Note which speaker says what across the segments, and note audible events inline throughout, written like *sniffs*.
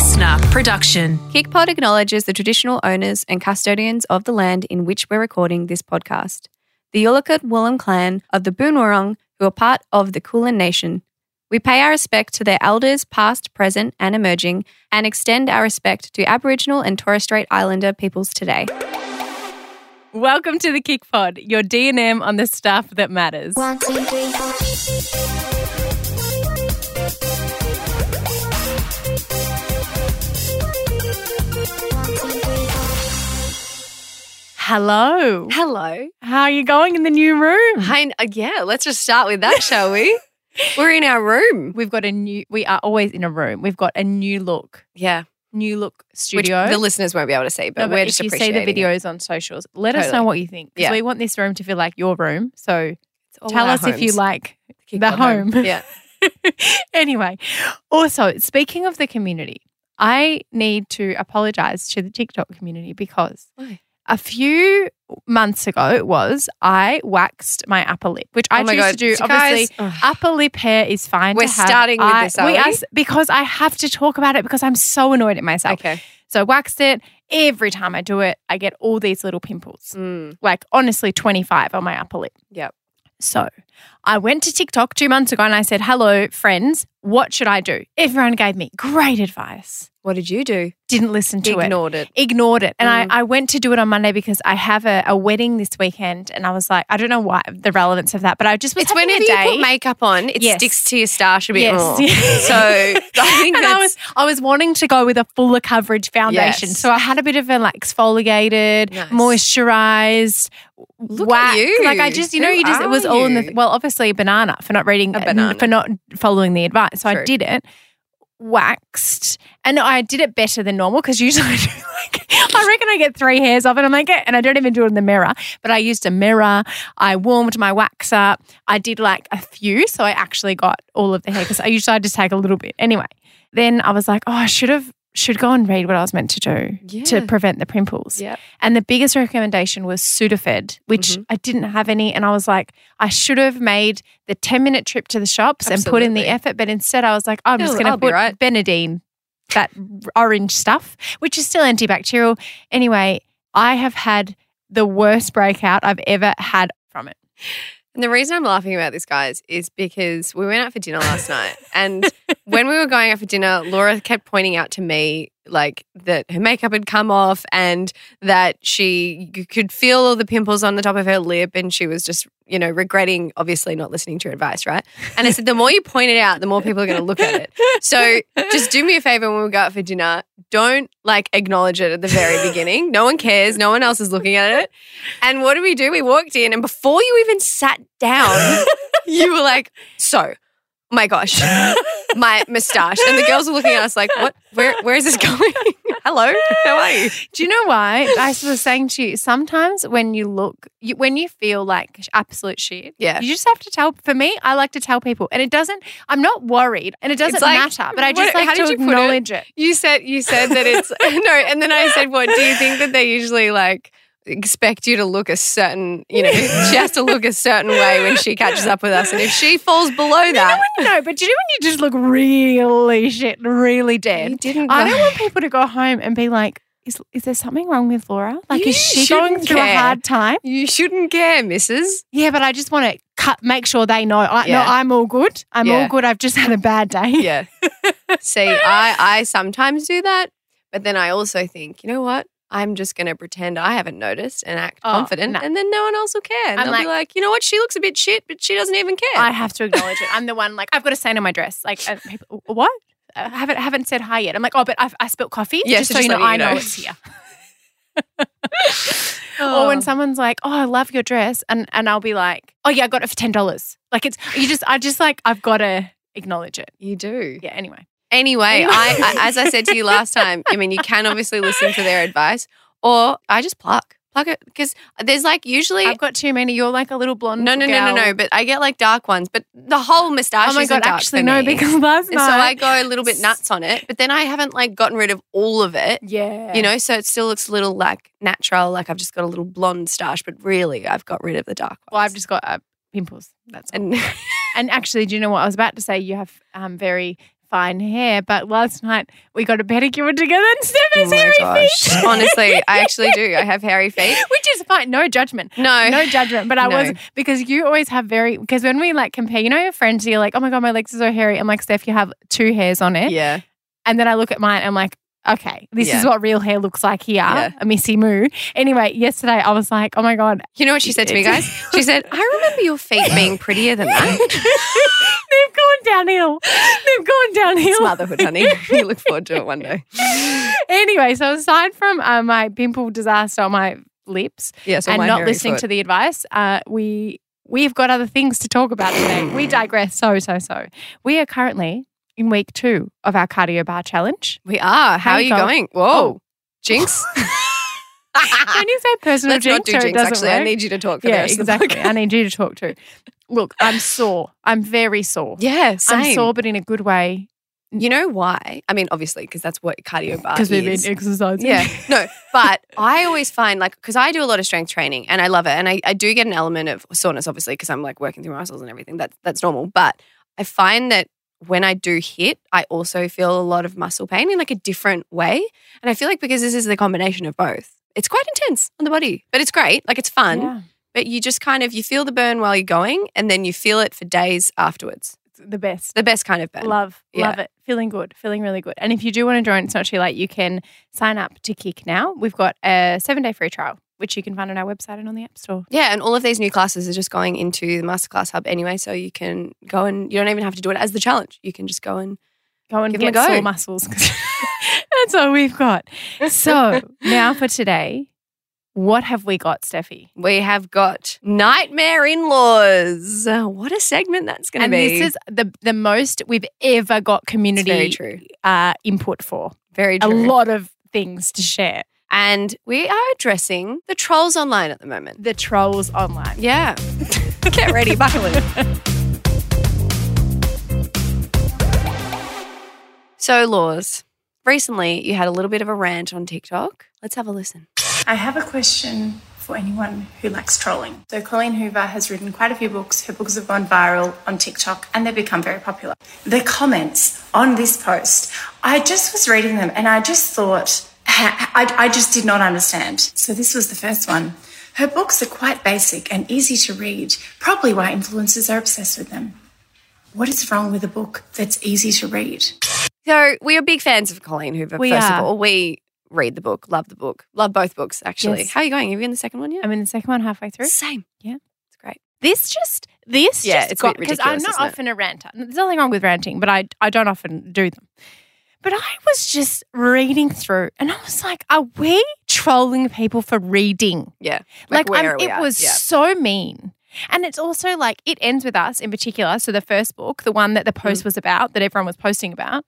Speaker 1: listener production.
Speaker 2: KickPod acknowledges the traditional owners and custodians of the land in which we're recording this podcast, the Yalukit Willam clan of the Boonwurrung, who are part of the Kulin Nation. We pay our respect to their elders, past, present, and emerging, and extend our respect to Aboriginal and Torres Strait Islander peoples today.
Speaker 3: Welcome to the Kick Pod, your D&M on the stuff that matters.
Speaker 4: One, two, three, four.
Speaker 3: Hello.
Speaker 2: Hello.
Speaker 3: How are you going in the new room?
Speaker 2: Hi, uh, yeah, let's just start with that, shall we? *laughs* We're in our room.
Speaker 3: We've got a new we are always in a room. We've got a new look.
Speaker 2: Yeah.
Speaker 3: New look
Speaker 2: Which
Speaker 3: studio.
Speaker 2: the listeners won't be able to see, but
Speaker 3: No, but
Speaker 2: we're
Speaker 3: if
Speaker 2: just
Speaker 3: you see the
Speaker 2: appreciating it.
Speaker 3: videos on socials, let us know what you think. Because
Speaker 2: Yeah.
Speaker 3: we want this room to feel like your room. So tell us if you like
Speaker 2: Kick
Speaker 3: the
Speaker 2: home.
Speaker 3: home.
Speaker 2: Yeah. *laughs*
Speaker 3: anyway, also speaking of the community, I need to apologize to the TikTok community because
Speaker 2: Why?
Speaker 3: A few months ago it was I waxed my upper lip, which I
Speaker 2: Oh
Speaker 3: choose
Speaker 2: God.
Speaker 3: to do.
Speaker 2: So
Speaker 3: Obviously,
Speaker 2: guys-
Speaker 3: upper lip hair is fine.
Speaker 2: We're
Speaker 3: to have.
Speaker 2: starting with
Speaker 3: I-
Speaker 2: this, are
Speaker 3: we
Speaker 2: we?
Speaker 3: are because I have to talk about it because I'm so annoyed at myself.
Speaker 2: Okay.
Speaker 3: So I waxed it. Every time I do it, I get all these little pimples.
Speaker 2: Mm.
Speaker 3: Like honestly, 25 on my upper lip.
Speaker 2: Yep.
Speaker 3: So I went to TikTok two months ago and I said, Hello, friends, what should I do? Everyone gave me great advice.
Speaker 2: What did you do?
Speaker 3: Didn't listen to it.
Speaker 2: Ignored it.
Speaker 3: Ignored it. And
Speaker 2: Mm.
Speaker 3: I, I went to do it on Monday because I have a, a wedding this weekend. And I was like, I don't know why the relevance of that, but I just was
Speaker 2: It's
Speaker 3: having
Speaker 2: whenever
Speaker 3: a day.
Speaker 2: you put makeup on, it
Speaker 3: Yes.
Speaker 2: sticks to your stash a bit
Speaker 3: Yes.
Speaker 2: more. *laughs* So I *laughs* think
Speaker 3: and I was I was wanting to go with a fuller coverage foundation.
Speaker 2: Yes.
Speaker 3: So I had a bit of a like exfoliated,
Speaker 2: Nice.
Speaker 3: moisturized,
Speaker 2: Look at
Speaker 3: wax.
Speaker 2: you.
Speaker 3: Like I just, you know, you just it was all in the well, obviously a banana for not reading
Speaker 2: A banana.
Speaker 3: for not following the advice. So I did it. Waxed and I did it better than normal because usually *laughs* I do like I reckon I get three hairs off it. I'm like, "Eh," and I don't even do it in the mirror. But I used a mirror. I warmed my wax up. I did like a few, so I actually got all of the hair because I usually I just take a little bit. Anyway, then I was like, oh, I should have should go and read what I was meant to do to prevent the pimples.
Speaker 2: Yep.
Speaker 3: And the biggest recommendation was Sudocrem, which
Speaker 2: Mhm.
Speaker 3: I didn't have any. And I was like, I should have made the 10 minute trip to the shops and put in the effort. But instead, I was like, I'm just going to put
Speaker 2: right.
Speaker 3: Betadine, that orange stuff, which is still antibacterial. Anyway, I have had the worst breakout I've ever had from it.
Speaker 2: And the reason I'm laughing about this, guys, is because we went out for dinner last night. And when we were going out for dinner, Laura kept pointing out to me, like, that her makeup had come off and that she could feel all the pimples on the top of her lip. And she was just, you know, regretting, obviously, not listening to advice, right? And I said, the more you point it out, the more people are going to look at it. So just do me a favor when we go out for dinner. Don't like acknowledge it at the very beginning. No one cares. No one else is looking at it. And what did we do? We walked in, and before you even sat down, *laughs* you were like, "So, oh my gosh, *laughs* my moustache. And the girls were looking at us like, "What? Where? Where is this going? *laughs* Hello, how are you?"
Speaker 3: Do you know why? I was saying to you, sometimes when you look, you, when you feel like absolute shit,
Speaker 2: Yeah.
Speaker 3: you just have to tell. For me, I like to tell people, and it doesn't. I'm not worried, and it doesn't
Speaker 2: like-
Speaker 3: matter. But I just
Speaker 2: what- how
Speaker 3: like to
Speaker 2: did you put it?
Speaker 3: acknowledge it.
Speaker 2: You said you said that it's *laughs* no, and then I said, "What do you think that they usually like?" Expect you to look a certain, you know, *laughs* she has to look a certain way when she catches up with us. And if she falls below that,
Speaker 3: No, but do you know when you just look really shit, really dead?
Speaker 2: you didn't
Speaker 3: I
Speaker 2: go-
Speaker 3: don't want people to go home and be like, "Is is there something wrong with Laura? Like,
Speaker 2: You
Speaker 3: is she going through a hard time?"
Speaker 2: You shouldn't care, Mrs.
Speaker 3: Yeah, but I just want to cut, make sure they know. I,
Speaker 2: Yeah.
Speaker 3: No, I'm all good. I'm
Speaker 2: Yeah.
Speaker 3: all good. I've just had a bad day.
Speaker 2: Yeah. *laughs* See, I, I sometimes do that, but then I also think, you know what? I'm just going to pretend I haven't noticed and act
Speaker 3: Oh,
Speaker 2: confident,
Speaker 3: no.
Speaker 2: and then no one else will care. And
Speaker 3: I'm
Speaker 2: they'll be
Speaker 3: like-
Speaker 2: like, you know what? She looks a bit shit, but she doesn't even care.
Speaker 3: I have to acknowledge it. I'm the one like I've got a stain on my dress. Like uh, and *laughs* people, what? I haven't haven't said hi yet. I'm like, oh, but I've, I spilt coffee.
Speaker 2: Yes,
Speaker 3: just so
Speaker 2: just
Speaker 3: you know,
Speaker 2: letting
Speaker 3: I
Speaker 2: you
Speaker 3: know
Speaker 2: know.
Speaker 3: it's here. *laughs* Or when oh. someone's like, "Oh, I love your dress," and and I'll be like, "Oh yeah, I got it for ten dollars." Like it's you just I just like I've got to acknowledge it.
Speaker 2: you do.
Speaker 3: Yeah. Anyway,
Speaker 2: Anyway, I, I, as I said to you last time, I mean, you can obviously listen to their advice, or I just pluck. Pluck it because there's like usually
Speaker 3: I've got too many. You're like a little blonde.
Speaker 2: no no no no no, but I get like dark ones, but the whole moustache.
Speaker 3: Oh my god! Actually, no,
Speaker 2: me.
Speaker 3: because last
Speaker 2: and
Speaker 3: night.
Speaker 2: so I go a little bit nuts on it, but then I haven't like gotten rid of all of it.
Speaker 3: Yeah.
Speaker 2: You know, so it still looks a little like natural, like I've just got a little blonde stash, but really I've got rid of the dark ones.
Speaker 3: Well, I've just got uh, pimples. That's all.
Speaker 2: and
Speaker 3: And actually, do you know what I was about to say? You have um, very fine hair, but last night we got a pedicure together and Steph
Speaker 2: Oh
Speaker 3: has
Speaker 2: my
Speaker 3: hairy
Speaker 2: gosh.
Speaker 3: feet. *laughs*
Speaker 2: Honestly, I actually do. I have hairy feet. *laughs*
Speaker 3: Which is fine. No judgment.
Speaker 2: No.
Speaker 3: No judgment. But I
Speaker 2: No.
Speaker 3: was because you always have very because when we like compare, you know your friends, you're like, oh my God, my legs are so hairy. I'm like, Steph, you have two hairs on it.
Speaker 2: Yeah.
Speaker 3: And then I look at mine, I'm like, okay, this
Speaker 2: Yeah.
Speaker 3: is what real hair looks like here.
Speaker 2: Yeah.
Speaker 3: A missy moo. Anyway, yesterday I was like, oh my God.
Speaker 2: You know what she said to me, guys? She said, I remember your feet *laughs* being prettier than that. *laughs*
Speaker 3: They've gone downhill. They've gone downhill.
Speaker 2: It's motherhood, honey. *laughs* You look forward to it one day.
Speaker 3: anyway, so aside from uh, my pimple disaster on my lips
Speaker 2: Yeah, so
Speaker 3: and not listening
Speaker 2: foot.
Speaker 3: to the advice, uh, we we've got other things to talk about today. we *clears throat* digress so so so. We are currently in week two of our cardio bar challenge.
Speaker 2: We are. How,
Speaker 3: How
Speaker 2: are
Speaker 3: you
Speaker 2: you
Speaker 3: go-
Speaker 2: going? Whoa.
Speaker 3: Oh.
Speaker 2: Jinx. *laughs* *laughs*
Speaker 3: Can you say personal
Speaker 2: Let's not do
Speaker 3: jinx? or it
Speaker 2: jinx,
Speaker 3: doesn't
Speaker 2: actually. I need you to talk for
Speaker 3: yeah, exactly. I need you to talk too. Look, I'm sore. I'm very sore.
Speaker 2: Yeah, same.
Speaker 3: I'm sore, but in a good way
Speaker 2: You know why? I mean, obviously, because that's what cardio bar is.
Speaker 3: because we've been exercising.
Speaker 2: Yeah, no, *laughs* but I always find like because I do a lot of strength training and I love it, and I, I do get an element of soreness, obviously, because I'm like working through my muscles and everything. That's that's normal. But I find that when I do HIIT, I also feel a lot of muscle pain in like a different way, and I feel like because this is the combination of both, it's quite intense on the body, but it's great. Like it's fun,
Speaker 3: Yeah.
Speaker 2: but you just kind of you feel the burn while you're going, and then you feel it for days afterwards.
Speaker 3: It's the best.
Speaker 2: The best kind of burn.
Speaker 3: Love,
Speaker 2: Yeah.
Speaker 3: love it. Feeling good, feeling really good. And if you do want to join, it's not too late. You can sign up to Kick now. We've got a seven day free trial, which you can find on our website and on the App Store.
Speaker 2: Yeah, and all of these new classes are just going into the masterclass hub anyway, so you can go and you don't even have to do it as the challenge. You can just go and
Speaker 3: Go and
Speaker 2: Give 'em a
Speaker 3: get
Speaker 2: go.
Speaker 3: sore muscles. *laughs* That's all we've got. So *laughs* now for today, what have we got, Steffi?
Speaker 2: we have got nightmare in-laws. Uh, What a segment that's going to be.
Speaker 3: And this is the the most we've ever got community
Speaker 2: true.
Speaker 3: uh, input for.
Speaker 2: Very
Speaker 3: A lot of things to share.
Speaker 2: And we are addressing the trolls online at the moment.
Speaker 3: The trolls online.
Speaker 2: Yeah. *laughs* Get ready, buckle in. So, Laws, recently you had a little bit of a rant on TikTok. Let's have a listen.
Speaker 1: I have a question for anyone who likes trolling. So, Colleen Hoover has written quite a few books. Her books have gone viral on TikTok and they've become very popular. The comments on this post, I just was reading them and I just thought, I, I just did not understand. So, this was the first one. Her books are quite basic and easy to read, probably why influencers are obsessed with them. What is wrong with a book that's easy to read?
Speaker 2: So we are big fans of Colleen Hoover.
Speaker 3: We
Speaker 2: first
Speaker 3: are.
Speaker 2: of all, we read the book, love the book, love both books. Actually,
Speaker 3: Yes.
Speaker 2: how are you going? Are you in the second one yet?
Speaker 3: I'm in the second one halfway through.
Speaker 2: Same.
Speaker 3: Yeah.
Speaker 2: it's great.
Speaker 3: This just this
Speaker 2: Yeah,
Speaker 3: just
Speaker 2: it's a bit
Speaker 3: because I'm not
Speaker 2: isn't it?
Speaker 3: often a ranter. There's nothing wrong with ranting, but I I don't often do them. But I was just reading through, and I was like, "Are we trolling people for reading?"
Speaker 2: Yeah,
Speaker 3: Like,
Speaker 2: are we
Speaker 3: it
Speaker 2: at?
Speaker 3: was
Speaker 2: Yeah.
Speaker 3: so mean. And it's also like it ends with us in particular. So the first book, the one that the
Speaker 2: Mm.
Speaker 3: post was about, that everyone was posting about,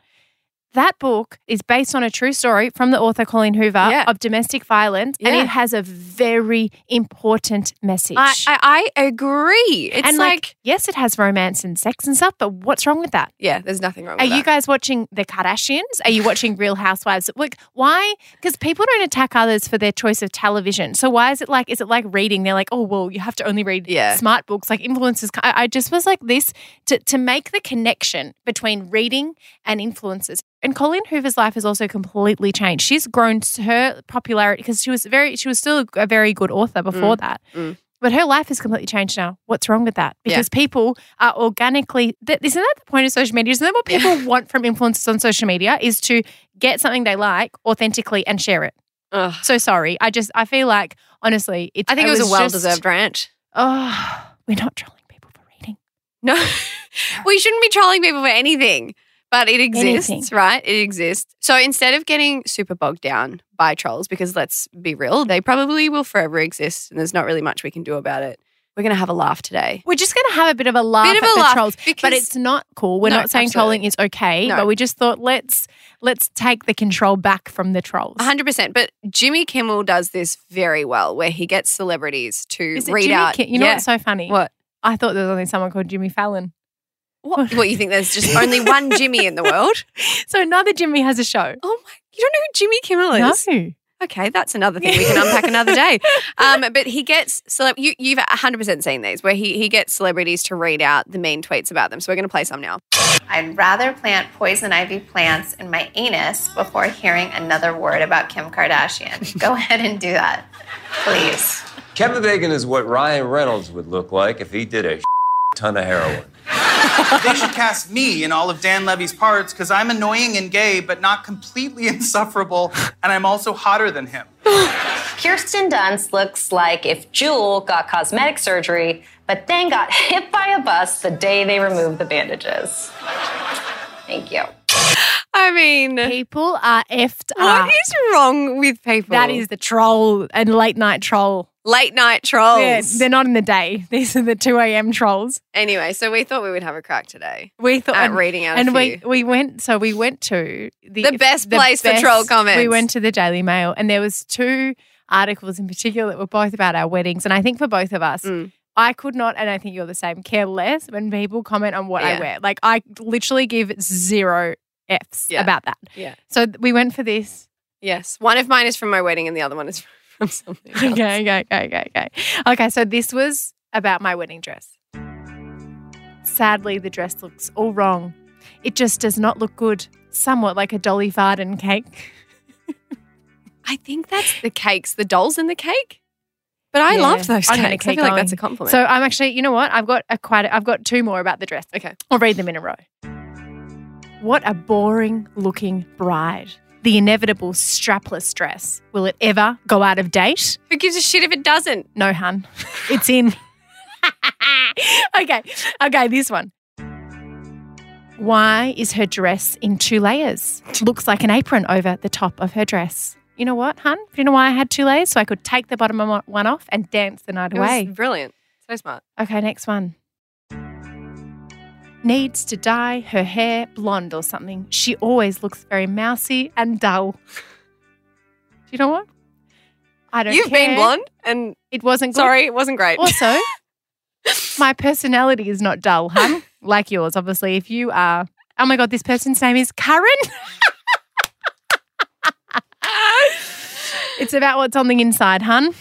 Speaker 3: that book is based on a true story from the author Colleen Hoover
Speaker 2: Yeah.
Speaker 3: of domestic violence, and it has a very important message.
Speaker 2: I, I, I agree. It's
Speaker 3: and
Speaker 2: like,
Speaker 3: like, yes, it has romance and sex and stuff, but what's wrong with that?
Speaker 2: yeah, there's nothing wrong.
Speaker 3: Are you
Speaker 2: that.
Speaker 3: guys watching the Kardashians? Are you watching Real Housewives? Like, why? Because people don't attack others for their choice of television. So why is it like? Is it like reading? They're like, oh well, you have to only read
Speaker 2: Yeah.
Speaker 3: smart books. Like influencers. I, I just was like this to to make the connection between reading and influencers. And Colleen Hoover's life has also completely changed. She's grown her popularity because she was very she was still a very good author before that.
Speaker 2: mm.
Speaker 3: But her life has completely changed now. What's wrong with that?
Speaker 2: Yeah.
Speaker 3: Because people are organically. That, isn't that the point of social media? Isn't that what people *laughs* want from influencers on social media? Is to get something they like authentically and share it.
Speaker 2: Ugh.
Speaker 3: So sorry. I just I feel like honestly, it's.
Speaker 2: I think it was, a well-deserved rant.
Speaker 3: Oh, we're not trolling people for reading.
Speaker 2: No, *laughs* we shouldn't be trolling people for anything, but it exists,
Speaker 3: Anything.
Speaker 2: right? It exists. So instead of getting super bogged down by trolls, because let's be real, they probably will forever exist, and there's not really much we can do about it. We're gonna have a laugh today.
Speaker 3: We're just going to have a bit of a laugh
Speaker 2: Bit of
Speaker 3: at
Speaker 2: a
Speaker 3: the
Speaker 2: laugh,
Speaker 3: trolls,
Speaker 2: because-
Speaker 3: but it's not cool. We're
Speaker 2: No,
Speaker 3: not saying
Speaker 2: absolutely.
Speaker 3: trolling is okay,
Speaker 2: No.
Speaker 3: but we just thought let's let's take the control back from the trolls.
Speaker 2: 100%. But Jimmy Kimmel does this very well, where he gets celebrities to
Speaker 3: Is it
Speaker 2: read
Speaker 3: Jimmy
Speaker 2: out.
Speaker 3: Ki- you know
Speaker 2: Yeah.
Speaker 3: what's so funny?
Speaker 2: What?
Speaker 3: I thought there was only someone called Jimmy Fallon.
Speaker 2: What? What you think? There's just only one Jimmy in the world? *laughs*
Speaker 3: So another Jimmy has a show.
Speaker 2: Oh my! You don't know who Jimmy Kimmel is?
Speaker 3: No.
Speaker 2: Okay, that's another thing we can unpack another day. *laughs* Um, but he gets celeb. You, you've 100% seen these where he, he gets celebrities to read out the mean tweets about them. So we're going to play some now.
Speaker 1: I'd rather plant poison ivy plants in my anus before hearing another word about Kim Kardashian. *laughs* Go ahead and do that, please.
Speaker 5: Kevin Bacon is what Ryan Reynolds would look like if he did a ton of heroin. *laughs*
Speaker 6: they should cast me in all of Dan Levy's parts because I'm annoying and gay, but not completely *laughs* insufferable, and I'm also hotter than him. *laughs*
Speaker 7: Kirsten Dunst looks like if Jewel got cosmetic surgery, but then got hit by a bus the day they removed the bandages. Thank you.
Speaker 2: I mean,
Speaker 3: People are effed
Speaker 2: what
Speaker 3: up.
Speaker 2: What is wrong with people?
Speaker 3: That is the troll and late night troll.
Speaker 2: Late night trolls.
Speaker 3: Yeah, they're not in the day. *laughs* These are the 2 a.m. trolls.
Speaker 2: Anyway, so we thought we would have a crack today.
Speaker 3: We thought
Speaker 2: At reading out
Speaker 3: and we we went so we went to the,
Speaker 2: The best place for troll comments.
Speaker 3: We went to the Daily Mail and there was two articles in particular that were both about our weddings and I think for both of us
Speaker 2: Mm.
Speaker 3: I could not and I think you're the same care less when people comment on what I wear. Like I literally give zero F's
Speaker 2: Yeah.
Speaker 3: about that.
Speaker 2: Yeah.
Speaker 3: So we went for this.
Speaker 2: Yes. One of mine is from my wedding and the other one is from something *laughs* else.
Speaker 3: Okay, okay, okay, okay, okay. Okay, so this was about my wedding dress. Sadly, the dress looks all wrong. It just does not look good. Somewhat like a Dolly Varden cake. *laughs*
Speaker 2: I think that's the cakes, the dolls in the cake. But I
Speaker 3: Yeah.
Speaker 2: loved those cakes. I feel like that's a
Speaker 3: going.
Speaker 2: compliment.
Speaker 3: So I'm actually, you know what? I've got a quite. A, I've got two more about the dress.
Speaker 2: okay.
Speaker 3: I'll read them in a row. What a boring looking bride. The inevitable strapless dress. Will it ever go out of date?
Speaker 2: Who gives a shit if it doesn't?
Speaker 3: No, hun. It's in. *laughs* okay. Okay, this one. Why is her dress in two layers? Looks like an apron over the top of her dress. You know what, hun? Do you know why I had two layers? So I could take the bottom of one off and dance the night
Speaker 2: It
Speaker 3: away.
Speaker 2: was brilliant. So smart.
Speaker 3: Okay, next one. Needs to dye her hair blonde or something. She always looks very mousy and dull. Do you know what? I don't
Speaker 2: You've
Speaker 3: care.
Speaker 2: been blonde and
Speaker 3: It wasn't good.
Speaker 2: sorry, it wasn't great.
Speaker 3: Also, *laughs* my personality is not dull, hun. Like yours, obviously. If you are, oh my God, this person's name is Karen. it's about what's on the inside, hun.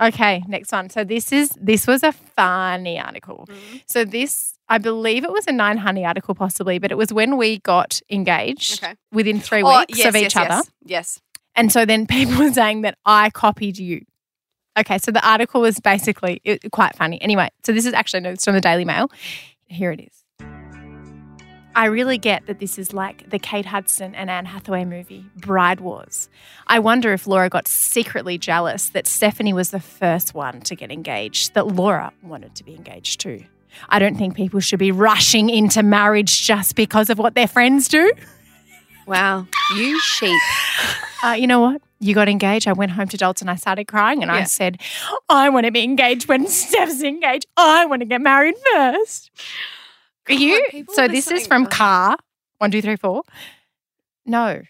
Speaker 3: Okay, next one. So this is this was a funny article. Mm. So this, I believe it was a nine honey article, possibly, but it was when we got engaged
Speaker 2: Okay.
Speaker 3: within three
Speaker 2: Oh,
Speaker 3: weeks
Speaker 2: yes,
Speaker 3: of each
Speaker 2: yes,
Speaker 3: other.
Speaker 2: Yes. yes.
Speaker 3: And so then *laughs* people were saying that I copied you. Okay, so the article was basically it, quite funny. Anyway, so this is actually no, it's from the Daily Mail. Here it is. I really get that this is like the Kate Hudson and Anne Hathaway movie, Bride Wars. I wonder if Laura got secretly jealous that Stephanie was the first one to get engaged, that Laura wanted to be engaged too. I don't think people should be rushing into marriage just because of what their friends do.
Speaker 2: Wow. You sheep.
Speaker 3: Uh, you know what? You got engaged. I went home to Dalton. I started crying and I said, I want to be engaged when *laughs* Steph's engaged. I want to get married first. Are you?
Speaker 2: people,
Speaker 3: So this is from. Car. One, two, three, four. No.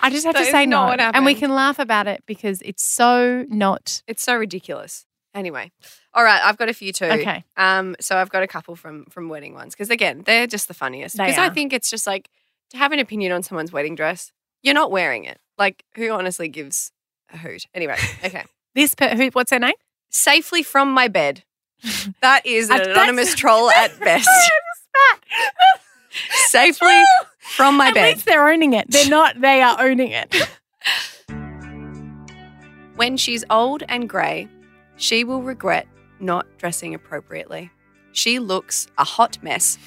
Speaker 3: I just have to say no. And we can laugh about it because it's so not.
Speaker 2: It's so ridiculous. Anyway, all right, I've got a few too.
Speaker 3: Okay.
Speaker 2: Um, so I've got a couple from from wedding ones because again, they're just the funniest.
Speaker 3: They
Speaker 2: Because I
Speaker 3: are.
Speaker 2: think it's just like to have an opinion on someone's wedding dress. You're not wearing it. Like who honestly gives a hoot? Anyway, *laughs* okay.
Speaker 3: This, per- who, what's her name?
Speaker 2: Safely from my bed. *laughs* That is an
Speaker 3: That's-
Speaker 2: anonymous *laughs* troll at best. Safely from my
Speaker 3: At
Speaker 2: bed.
Speaker 3: least they're owning it. They're not, they are owning it.
Speaker 2: When she's old and grey, she will regret not dressing appropriately. She looks a hot mess.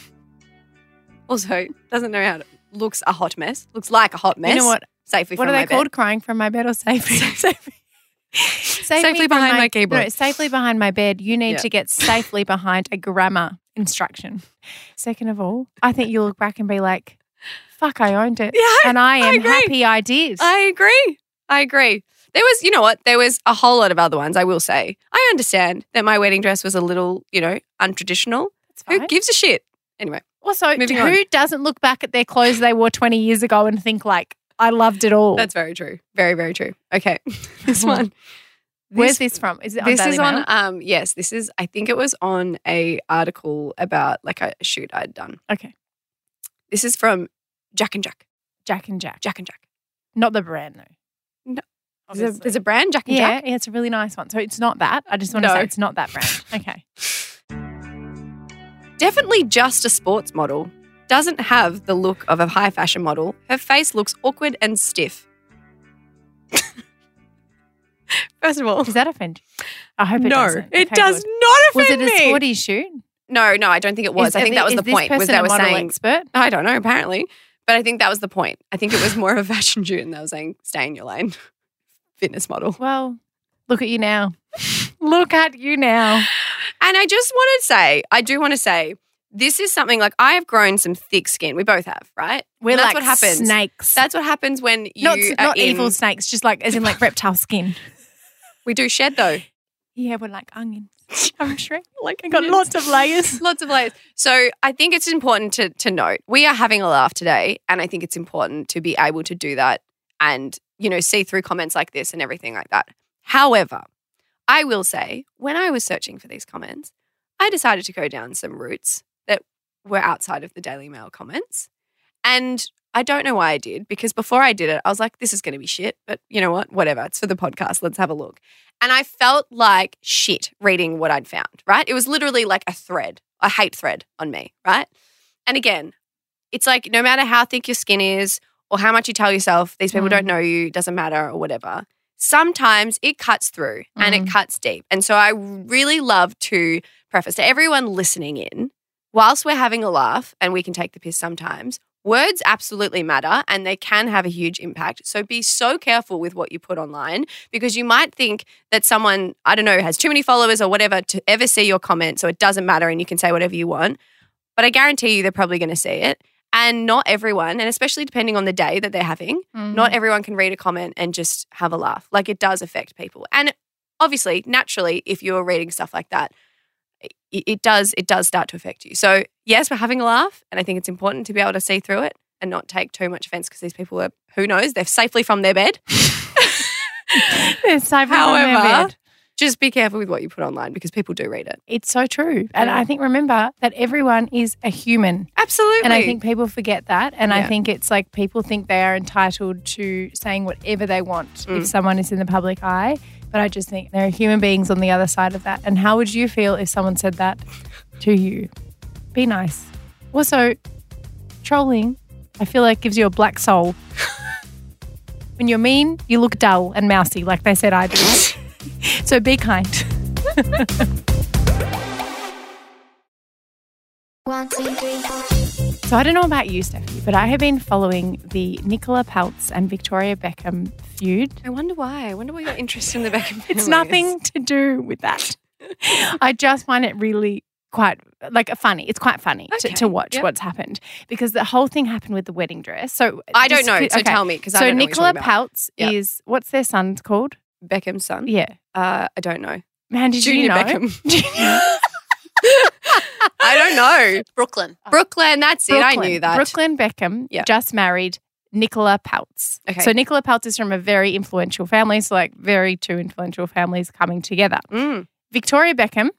Speaker 2: Also, doesn't know how to looks a hot mess. Looks like a hot mess.
Speaker 3: You know what?
Speaker 2: Safely
Speaker 3: What
Speaker 2: from
Speaker 3: are they
Speaker 2: my
Speaker 3: called?
Speaker 2: bed.
Speaker 3: Crying from my bed or safely? *laughs* safely.
Speaker 2: Safely behind my keyboard.
Speaker 3: No, safely behind my bed. You need
Speaker 2: Yeah.
Speaker 3: to get safely behind a grammar instruction. Second of all, I think you'll look back and be like, fuck, I owned it.
Speaker 2: Yeah,
Speaker 3: and I
Speaker 2: I
Speaker 3: am
Speaker 2: agree.
Speaker 3: happy I did.
Speaker 2: I agree. I agree. There was, you know what? There was a whole lot of other ones. I will say. I understand that my wedding dress was a little, you know, untraditional. Who gives a shit? Anyway,
Speaker 3: also, who
Speaker 2: on.
Speaker 3: doesn't look back at their clothes they wore 20 years ago and think like, I loved it all?
Speaker 2: that's very true. Very, very true. Okay, *laughs* this one.
Speaker 3: Where's this from? Is it on
Speaker 2: this
Speaker 3: Daily
Speaker 2: is
Speaker 3: Mail?
Speaker 2: on um yes this is i think it was on a article about like a shoot i'd done
Speaker 3: Okay.
Speaker 2: this is from jack and jack
Speaker 3: Jack and Jack.
Speaker 2: jack and jack
Speaker 3: Not the brand, though.
Speaker 2: There's a, there's a brand, Jack and
Speaker 3: yeah,
Speaker 2: Jack.
Speaker 3: yeah, it's a really nice one. So it's not that. I just want to say it's not that brand. *laughs* Okay.
Speaker 2: Definitely just a sports model. Doesn't have the look of a high fashion model. Her face looks awkward and stiff. *laughs* First of all,
Speaker 3: Does that offend you? I hope it
Speaker 2: no,
Speaker 3: doesn't.
Speaker 2: No, it
Speaker 3: Okay,
Speaker 2: does
Speaker 3: good.
Speaker 2: not
Speaker 3: Was
Speaker 2: offend
Speaker 3: it a sporty shoot?
Speaker 2: No, no, I don't think it was.
Speaker 3: Is-
Speaker 2: I think that was the point. Was
Speaker 3: person
Speaker 2: they
Speaker 3: a
Speaker 2: were
Speaker 3: model
Speaker 2: saying
Speaker 3: expert? *laughs*
Speaker 2: I don't know, apparently. But I think that was the point. I think it was more of a fashion shoot and they were saying, stay in your lane. Fitness model.
Speaker 3: Well, look at you now. *laughs* look at you now.
Speaker 2: And I just want to say, I do want to say, this is something like I have grown some thick skin. We both have, right?
Speaker 3: We're
Speaker 2: And that's
Speaker 3: like
Speaker 2: what happens.
Speaker 3: snakes.
Speaker 2: That's what happens when you
Speaker 3: not
Speaker 2: are
Speaker 3: not
Speaker 2: in-
Speaker 3: evil snakes, just like as in like *laughs* reptile skin.
Speaker 2: We do shed though.
Speaker 3: Yeah, we're like onions. *laughs* I'm sure.
Speaker 2: Like
Speaker 3: I got lots of layers.
Speaker 2: Lots of layers. So I think it's important to to note we are having a laugh today, and I think it's important to be able to do that and you know see through comments like this and everything like that. However, I will say when I was searching for these comments, I decided to go down some routes that were outside of the Daily Mail comments, and I don't know why I did because before I did it, I was like, this is going to be shit, but you know what? Whatever. It's for the podcast. Let's have a look. And I felt like shit reading what I'd found, right? It was literally like a thread, a hate thread on me, right? And again, it's like no matter how thick your skin is or how much you tell yourself these people
Speaker 3: Mm.
Speaker 2: don't know you, doesn't matter or whatever, sometimes it cuts through and it cuts deep. And so I really love to preface to everyone listening in, whilst we're having a laugh and we can take the piss sometimes, words absolutely matter and they can have a huge impact. So be so careful with what you put online because you might think that someone, I don't know, has too many followers or whatever to ever see your comment. So it doesn't matter and you can say whatever you want. But I guarantee you they're probably going to see it. And not everyone, and especially depending on the day that they're having,
Speaker 3: Mm.
Speaker 2: not everyone can read a comment and just have a laugh. Like it does affect people. And obviously, naturally, if you're reading stuff like that, it, it does it does start to affect you. So yes, we're having a laugh, and I think it's important to be able to see through it and not take too much offense because these people are who knows they're safely from their bed. *laughs*
Speaker 3: It's safe
Speaker 2: However,
Speaker 3: bed.
Speaker 2: Just be careful with what you put online because people do read it.
Speaker 3: It's so true. And
Speaker 2: Yeah.
Speaker 3: I think remember that everyone is a human.
Speaker 2: Absolutely,
Speaker 3: And I think people forget that. And I think it's like people think they are entitled to saying whatever they want
Speaker 2: Mm.
Speaker 3: if someone is in the public eye. But I just think there are human beings on the other side of that. And how would you feel if someone said that to you? Be nice. Also, trolling, I feel like gives you a black soul. *laughs* when you're mean, you look dull and mousy, like they said I do. *laughs* so be kind.
Speaker 4: One, two, three, four.
Speaker 3: So I don't know about you, Stephanie, but I have been following the Nicola Peltz and Victoria Beckham feud.
Speaker 2: I wonder why. I wonder why your interest in the Beckham.
Speaker 3: It's nothing
Speaker 2: is.
Speaker 3: to do with that. *laughs* I just find it really quite like funny. It's quite funny to,
Speaker 2: Okay,
Speaker 3: to watch
Speaker 2: yep.
Speaker 3: what's happened because the whole thing happened with the wedding dress. So
Speaker 2: I don't know.
Speaker 3: could-
Speaker 2: So
Speaker 3: okay.
Speaker 2: tell me because I
Speaker 3: So
Speaker 2: don't know what
Speaker 3: Nicola
Speaker 2: you're about.
Speaker 3: Peltz
Speaker 2: Yep.
Speaker 3: is what's their son's called?
Speaker 2: Beckham's son.
Speaker 3: Yeah,
Speaker 2: Uh, I don't know.
Speaker 3: man, did
Speaker 2: Junior
Speaker 3: you know?
Speaker 2: Beckham. *laughs* I don't know.
Speaker 8: Brooklyn.
Speaker 2: Brooklyn. That's it. I knew that.
Speaker 3: Brooklyn Beckham
Speaker 2: Yeah.
Speaker 3: just married Nicola Peltz.
Speaker 2: Okay.
Speaker 3: So Nicola Peltz is from a very influential family. So like very two influential families coming together.
Speaker 2: Mm.
Speaker 3: Victoria Beckham,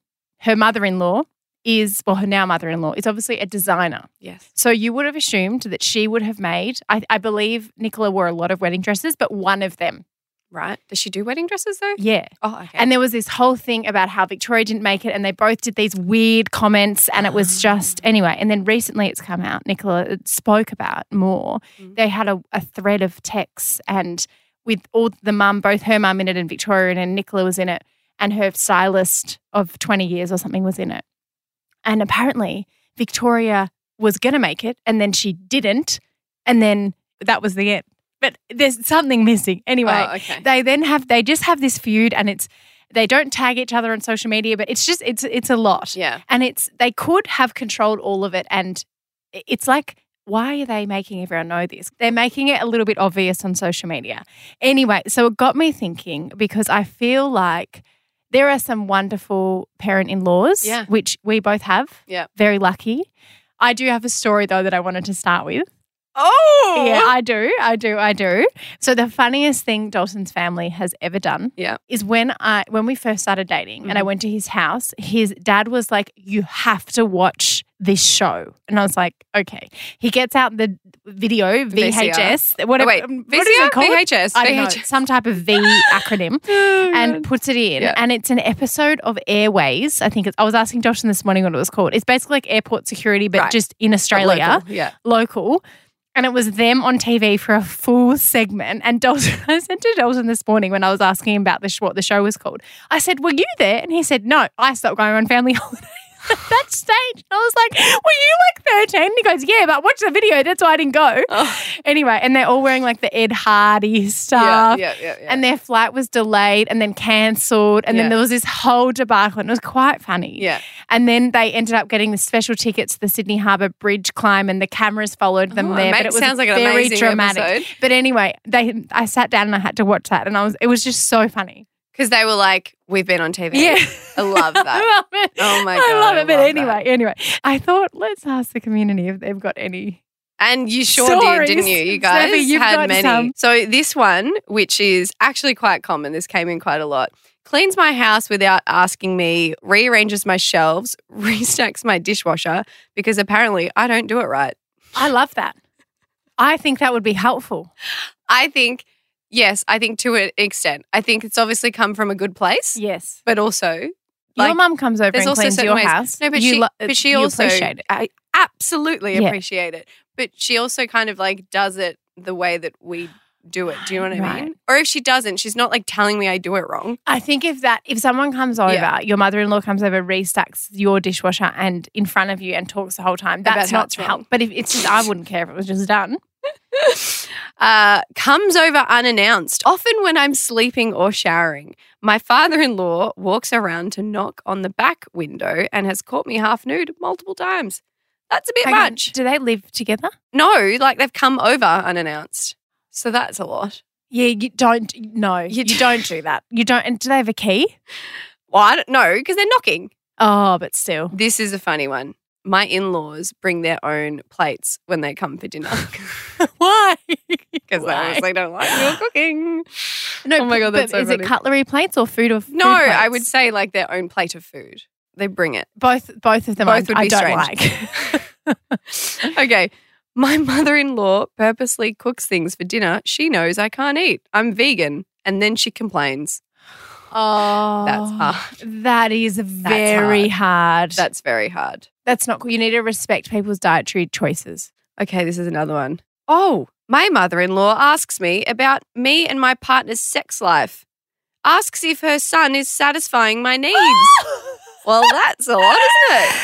Speaker 3: her mother-in-law is well, her now mother-in-law is obviously a designer.
Speaker 2: Yes.
Speaker 3: So you would have assumed that she would have made. I, I believe Nicola wore a lot of wedding dresses, but one of them,
Speaker 2: Right. Does she do wedding dresses though?
Speaker 3: yeah.
Speaker 2: Oh, okay.
Speaker 3: And there was this whole thing about how Victoria didn't make it, and they both did these weird comments, and it was just *gasps* anyway. And then recently, it's come out. Nicola spoke about more.
Speaker 2: Mm.
Speaker 3: They had a, a thread of texts, and with all the mum, both her mum in it, and Victoria, and Nicola was in it, and her stylist of twenty years or something was in it. And apparently, Victoria was going to make it, and then she didn't, and then that was the end. But there's something missing anyway
Speaker 2: Oh, okay.
Speaker 3: they then have they just have this feud and it's they don't tag each other on social media but it's just it's it's a lot
Speaker 2: Yeah.
Speaker 3: and it's they could have controlled all of it and it's like why are they making everyone know this they're making it a little bit obvious on social media anyway so it got me thinking because i feel like there are some wonderful parent-in-laws
Speaker 2: Yeah.
Speaker 3: which we both have
Speaker 2: Yeah.
Speaker 3: very lucky i do have a story though that i wanted to start with
Speaker 2: Oh.
Speaker 3: yeah, I do. I do. I do. So the funniest thing Dalton's family has ever done
Speaker 2: Yeah.
Speaker 3: is when I when we first started dating and I
Speaker 2: Mhm.
Speaker 3: went to his house, his dad was like, You have to watch this show. And I was like, okay. He gets out the video, VHS, whatever.
Speaker 2: wait,
Speaker 3: what is it called?
Speaker 2: VHS,
Speaker 3: I don't know, some type of V *laughs* acronym, and puts it in.
Speaker 2: Yeah.
Speaker 3: And it's an episode of Airways. I think it's, I was asking Josh this morning what it was called. It's basically like airport security, but
Speaker 2: Right.
Speaker 3: just in Australia
Speaker 2: Local, yeah.
Speaker 3: local. And it was them on TV for a full segment. And Dalton, *laughs* I said to Dalton this morning when I was asking him about the what the show was called, I said, Were you there? And he said, No, I stopped going on family *laughs* holidays *laughs* at that stage. I was like, Were you like 13? And he goes, Yeah, but watch the video. That's why I didn't go. Anyway, and they're all wearing like the Ed Hardy stuff.
Speaker 2: yeah, yeah, yeah.
Speaker 3: And their flight was delayed and then cancelled. And then there was this whole debacle. And it was quite funny.
Speaker 2: Yeah.
Speaker 3: And then they ended up getting the special tickets to the Sydney Harbour Bridge climb, and the cameras followed them
Speaker 2: Oh,
Speaker 3: there.
Speaker 2: mate,
Speaker 3: But it was
Speaker 2: sounds like
Speaker 3: very dramatic.
Speaker 2: episode.
Speaker 3: But anyway, they I sat down and I had to watch that, and I was it was just so funny.
Speaker 2: Because they were like, we've been on TV.
Speaker 3: Yeah.
Speaker 2: I love *laughs* that.
Speaker 3: I
Speaker 2: that.
Speaker 3: love it.
Speaker 2: Oh my God.
Speaker 3: I love
Speaker 2: I
Speaker 3: it. But
Speaker 2: love
Speaker 3: anyway, anyway, I thought let's ask the community if they've got any.
Speaker 2: And you sure
Speaker 3: Stories.
Speaker 2: did, didn't you? You *laughs* guys
Speaker 3: you've
Speaker 2: had many.
Speaker 3: some.
Speaker 2: So this one, which is actually quite common, this came in quite a lot. Cleans my house without asking me, rearranges my shelves, *laughs* restacks my dishwasher because apparently I don't do it right.
Speaker 3: I love that. I think that would be helpful.
Speaker 2: I think, yes, I think to an extent. I think it's obviously come from a good place,
Speaker 3: Yes.
Speaker 2: but also
Speaker 3: your
Speaker 2: Like,
Speaker 3: mum comes over and
Speaker 2: also
Speaker 3: cleans your
Speaker 2: ways.
Speaker 3: house.
Speaker 2: No, but
Speaker 3: you
Speaker 2: she,
Speaker 3: lo-
Speaker 2: but she also
Speaker 3: appreciate it.
Speaker 2: I absolutely
Speaker 3: Yeah.
Speaker 2: appreciate it. But she also kind of like does it the way that we do it. Do you know what I mean? Or if she doesn't, she's not like telling me I do it wrong.
Speaker 3: I think if that if someone comes over,
Speaker 2: Yeah.
Speaker 3: your mother-in-law comes over, restacks your dishwasher and in front of you and talks the whole time, that's not help. But if it's just, I wouldn't care if it was just done. *laughs*
Speaker 2: Uh, comes over unannounced, often when I'm sleeping or showering. My father in law walks around to knock on the back window and has caught me half nude multiple times. That's a bit
Speaker 3: Hang on,
Speaker 2: much.
Speaker 3: Do they live together?
Speaker 2: No, like they've come over unannounced. So that's a lot.
Speaker 3: Yeah, you don't. No, *laughs*
Speaker 2: You
Speaker 3: you, don't do that. You don't. And do they have a key?
Speaker 2: Well, I don't know because they're knocking.
Speaker 3: Oh, but still.
Speaker 2: This is a funny one. My in laws bring their own plates when they come for dinner *laughs* *laughs*
Speaker 3: Why?
Speaker 2: because they
Speaker 3: Why?
Speaker 2: obviously don't like your cooking.
Speaker 3: No,
Speaker 2: Oh my God,
Speaker 3: but
Speaker 2: that's so
Speaker 3: is
Speaker 2: funny.
Speaker 3: it cutlery plates or food or food
Speaker 2: No, I would say like their own plate of food. They bring it.
Speaker 3: both. Both of them.
Speaker 2: Both
Speaker 3: I,
Speaker 2: would
Speaker 3: I
Speaker 2: be
Speaker 3: don't
Speaker 2: strange.
Speaker 3: like. *laughs*
Speaker 2: okay. My mother in law purposely cooks things for dinner she knows I can't eat. I'm vegan. And then she complains.
Speaker 3: oh,
Speaker 2: That's hard.
Speaker 3: That is very hard.
Speaker 2: That's very hard.
Speaker 3: That's not cool. You need to respect people's dietary choices.
Speaker 2: Okay, this is another one. Oh, my mother in law asks me about me and my partner's sex life. Asks if her son is satisfying my needs. *laughs* well, that's a lot, isn't it?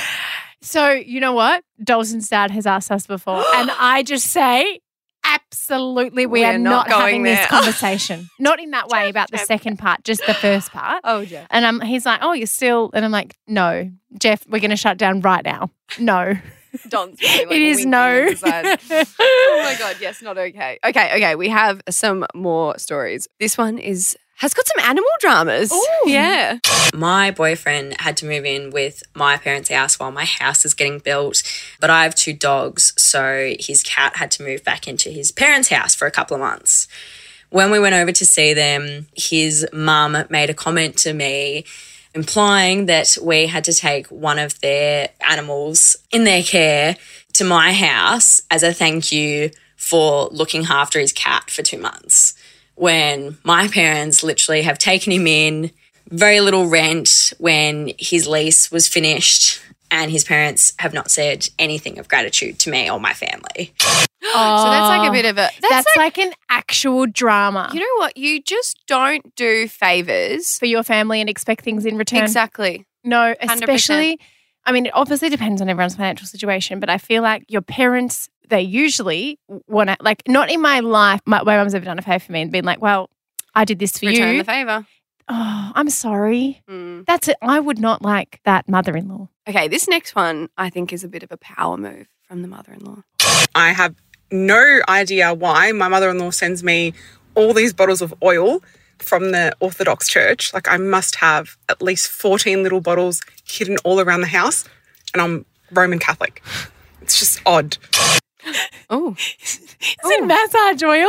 Speaker 3: So, you know what? Dalton's dad has asked us before. *gasps* and I just say, absolutely, we,
Speaker 2: We're
Speaker 3: are
Speaker 2: not
Speaker 3: not,
Speaker 2: going
Speaker 3: having
Speaker 2: there.
Speaker 3: this *laughs* conversation. not in that way about the second part, just the first part.
Speaker 2: Oh, Jeff.
Speaker 3: And um, he's like, oh, you're still. And I'm like, no, Jeff, we're going to shut down right now. No.
Speaker 2: Don's really, like,
Speaker 3: it is no.
Speaker 2: at the side. oh my god, yes, not okay. Okay, okay, we have some more stories. This one is has got some animal dramas. Oh yeah.
Speaker 8: My boyfriend had to move in with my parents' house while my house is getting built, but I have two dogs, so his cat had to move back into his parents' house for a couple of months. When we went over to see them, his mum made a comment to me implying that we had to take one of their animals in their care to my house as a thank you for looking after his cat for two months. When my parents literally have taken him in, very little rent when his lease was finished, and his parents have not said anything of gratitude to me or my family.
Speaker 2: So that's like a bit of a that's,
Speaker 3: That's,
Speaker 2: like,
Speaker 3: like, an actual drama
Speaker 2: you know what? You just don't do favors.
Speaker 3: for your family and expect things in return.
Speaker 2: Exactly.
Speaker 3: No, especially, I mean, it obviously depends on everyone's financial situation, but I feel like your parents, they usually want to, like, not in my life, my, my mum's ever done a favor for me and been like, well, I did this for
Speaker 2: Return
Speaker 3: you.
Speaker 2: Return the favor.
Speaker 3: oh, I'm sorry.
Speaker 2: Mm.
Speaker 3: That's it. I would not like that mother in law.
Speaker 2: Okay, this next one I think is a bit of a power move from the mother-in-law.
Speaker 9: I have no idea why my mother in law sends me all these bottles of oil from the Orthodox Church. Like, I must have at least 14 little bottles hidden all around the house, and I'm Roman Catholic. It's just odd.
Speaker 2: Oh,
Speaker 3: Is it oh. massage oil?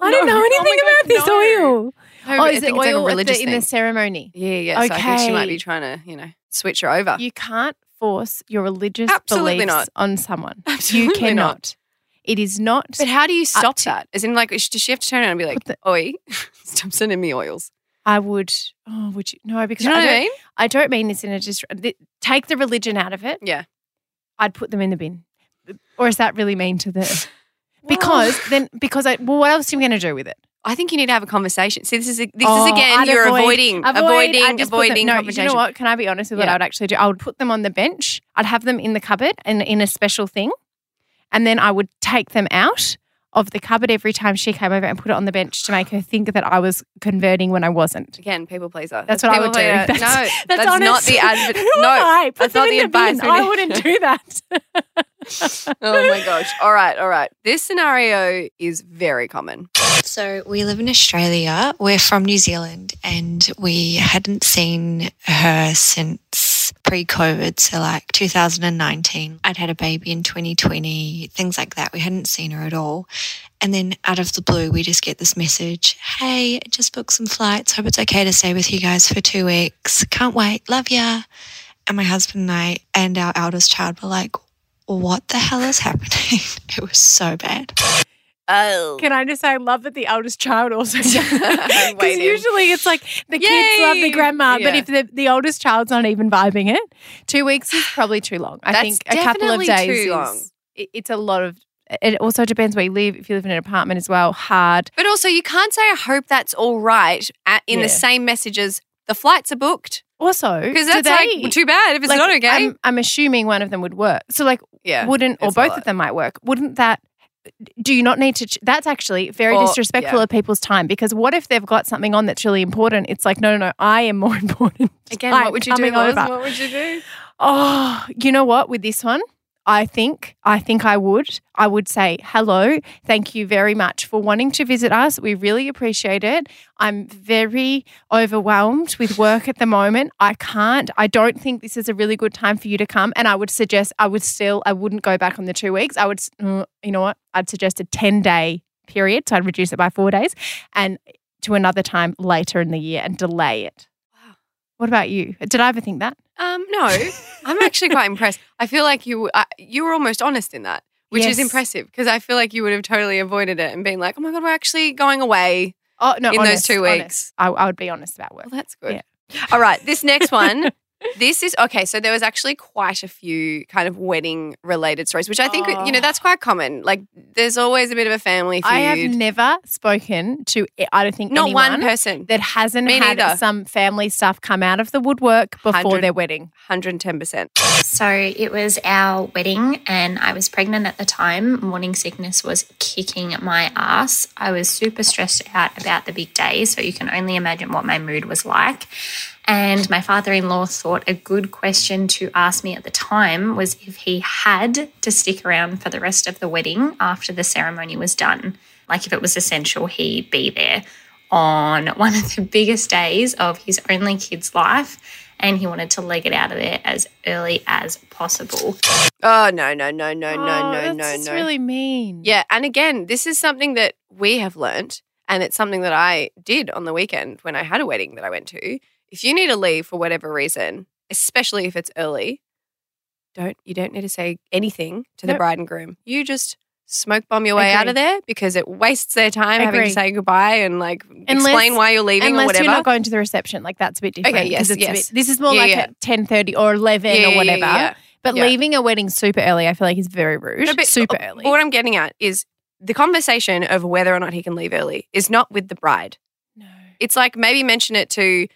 Speaker 3: I don't
Speaker 2: No.
Speaker 3: know
Speaker 2: Oh
Speaker 3: anything
Speaker 2: my
Speaker 3: about
Speaker 2: God,
Speaker 3: this
Speaker 2: no.
Speaker 3: oil.
Speaker 2: No,
Speaker 3: oh,
Speaker 2: but I
Speaker 3: is it
Speaker 2: think it's like a
Speaker 3: oil at
Speaker 2: religious
Speaker 3: the, in the ceremony?
Speaker 2: yeah, yeah. So I think she might be trying to, you know, switch her over.
Speaker 3: You can't force your religious
Speaker 2: Absolutely
Speaker 3: beliefs
Speaker 2: not.
Speaker 3: on someone. *laughs*
Speaker 2: Absolutely you
Speaker 3: cannot.
Speaker 2: not.
Speaker 3: It is not.
Speaker 2: But how do you stop
Speaker 3: to-
Speaker 2: that? As in, like, does she have to turn around and be like,
Speaker 3: Put
Speaker 2: "Oi, *laughs* stop sending me oils"?
Speaker 3: I would. Oh, would you? No, because
Speaker 2: you know
Speaker 3: I, don't,
Speaker 2: mean?
Speaker 3: I don't mean this in a just. Take the religion out of it.
Speaker 2: Yeah.
Speaker 3: I'd put them in the bin. Or is that really mean to the? *laughs* Because then, because I. Well, what else are you going to do with it?
Speaker 2: I think you need to have a conversation. See, this is this
Speaker 3: Oh,
Speaker 2: is again
Speaker 3: I'd
Speaker 2: you're
Speaker 3: avoid-
Speaker 2: avoiding,
Speaker 3: avoid-
Speaker 2: avoiding,
Speaker 3: I'd just put them-
Speaker 2: avoiding
Speaker 3: no. You know what? Can I be honest with what I would actually do? I would put them on the bench. I'd have them in the cupboard and in a special thing, and then I would take them out of the cupboard every time she came over and put it on the bench to make her think that I was converting when I wasn't.
Speaker 2: Again, people pleaser.
Speaker 3: That's what I
Speaker 2: people
Speaker 3: would do. That's,
Speaker 2: no, *laughs*
Speaker 3: that's,
Speaker 2: not
Speaker 3: honest.
Speaker 2: the advert. *laughs*
Speaker 3: Who am
Speaker 2: No,
Speaker 3: I? Put
Speaker 2: that's
Speaker 3: them
Speaker 2: not
Speaker 3: in
Speaker 2: the advice.
Speaker 3: bin. I wouldn't do that. *laughs*
Speaker 2: oh my gosh! All right, all right. This scenario is very common.
Speaker 10: So we live in Australia. We're from New Zealand and we hadn't seen her since pre COVID. So, like 2019. I'd had a baby in 2020, things like that. We hadn't seen her at all. And then out of the blue, we just get this message Hey, just booked some flights. Hope it's okay to stay with you guys for two weeks. Can't wait. Love ya. And my husband and I and our eldest child were like, What the hell is happening? *laughs* it was so bad.
Speaker 2: Oh,
Speaker 3: Can I just say, I love that the eldest child also *laughs* *laughs* Because usually it's like the kids love the
Speaker 2: Yay!
Speaker 3: grandma, but if the, the oldest child's not even vibing it, two weeks is probably too long. I
Speaker 2: That's
Speaker 3: think a couple of days
Speaker 2: too
Speaker 3: is, it- it's a lot of. It also depends where you live. If you live in an apartment as well, hard.
Speaker 2: But also, you can't say, I hope that's all right at, in
Speaker 3: Yeah.
Speaker 2: the same message as the flights are booked.
Speaker 3: Also,
Speaker 2: Because that's
Speaker 3: they-
Speaker 2: like too bad if it's
Speaker 3: like,
Speaker 2: not okay.
Speaker 3: I'm, I'm assuming one of them would work. So, like,
Speaker 2: yeah.
Speaker 3: wouldn't or both of them might work? Wouldn't that? Do you not need to? ch- That's actually very
Speaker 2: Or-
Speaker 3: disrespectful
Speaker 2: yeah.
Speaker 3: of people's time because what if they've got something on that's really important? It's like, no, no, no, I am more *laughs* important.
Speaker 2: Again,
Speaker 3: I'm
Speaker 2: what would you do? What would you do?
Speaker 3: Oh, you know what? With this one, I think, I think I would. I would say, hello, thank you very much for wanting to visit us. We really appreciate it. I'm very overwhelmed with work at the moment. I can't, I don't think this is a really good time for you to come. And I would suggest, I would still, I wouldn't go back on the two weeks. I would, mm, you know what? I'd suggest a 10 day period. So I'd reduce it by four days and to another time later in the year and delay it. What about you? Did I ever think that?
Speaker 2: Um, no, I'm actually quite *laughs* impressed. I feel like you uh, you were almost honest in that, which is impressive because I feel like you would have totally avoided it and been like, "Oh my god, we're actually going away."
Speaker 3: Oh no!
Speaker 2: in those two weeks.
Speaker 3: I, I would be honest about work.
Speaker 2: Well, that's good.
Speaker 3: Yeah.
Speaker 2: All right, this next one. *laughs* This is okay. So there was actually quite a few kind of wedding related stories, which I think you know
Speaker 3: Oh.
Speaker 2: that's quite common. Like there's always a bit of a family feud.
Speaker 3: I have never spoken to. I don't think
Speaker 2: Not
Speaker 3: anyone
Speaker 2: one person.
Speaker 3: that hasn't
Speaker 2: Me
Speaker 3: had
Speaker 2: neither.
Speaker 3: some family stuff come out of the woodwork before their wedding.
Speaker 2: Hundred and ten percent.
Speaker 11: So it was our wedding, and I was pregnant at the time. Morning sickness was kicking my ass. I was super stressed out about the big day, so you can only imagine what my mood was like. And my father in law thought a good question to ask me at the time was if he had to stick around for the rest of the wedding after the ceremony was done. Like if it was essential he be there on one of the biggest days of his only kid's life. And he wanted to leg it out of there as early as possible.
Speaker 2: Oh no no no no no
Speaker 3: Oh,
Speaker 2: no
Speaker 3: that's
Speaker 2: no
Speaker 3: just
Speaker 2: no.
Speaker 3: really mean.
Speaker 2: Yeah, and again, this is something that we have learnt, and it's something that I did on the weekend when I had a wedding that I went to. If you need to leave for whatever reason, especially if it's early, don't you don't need to say anything to the bride and groom. You just smoke bomb your way out of there because it wastes their time having to say goodbye and like
Speaker 3: Unless-
Speaker 2: explain why you're leaving
Speaker 3: Unless
Speaker 2: or whatever.
Speaker 3: you're not going to the reception, like that's a bit different.
Speaker 2: Okay, yes, yes.
Speaker 3: bit- this is more
Speaker 2: Yeah,
Speaker 3: like
Speaker 2: yeah.
Speaker 3: at ten thirty or eleven
Speaker 2: Yeah,
Speaker 3: or whatever. But leaving a wedding super early, I feel like is very rude.
Speaker 2: No, but-
Speaker 3: super early.
Speaker 2: what I'm getting at is the conversation of whether or not he can leave early is not with the bride.
Speaker 3: no.
Speaker 2: It's like maybe mention it to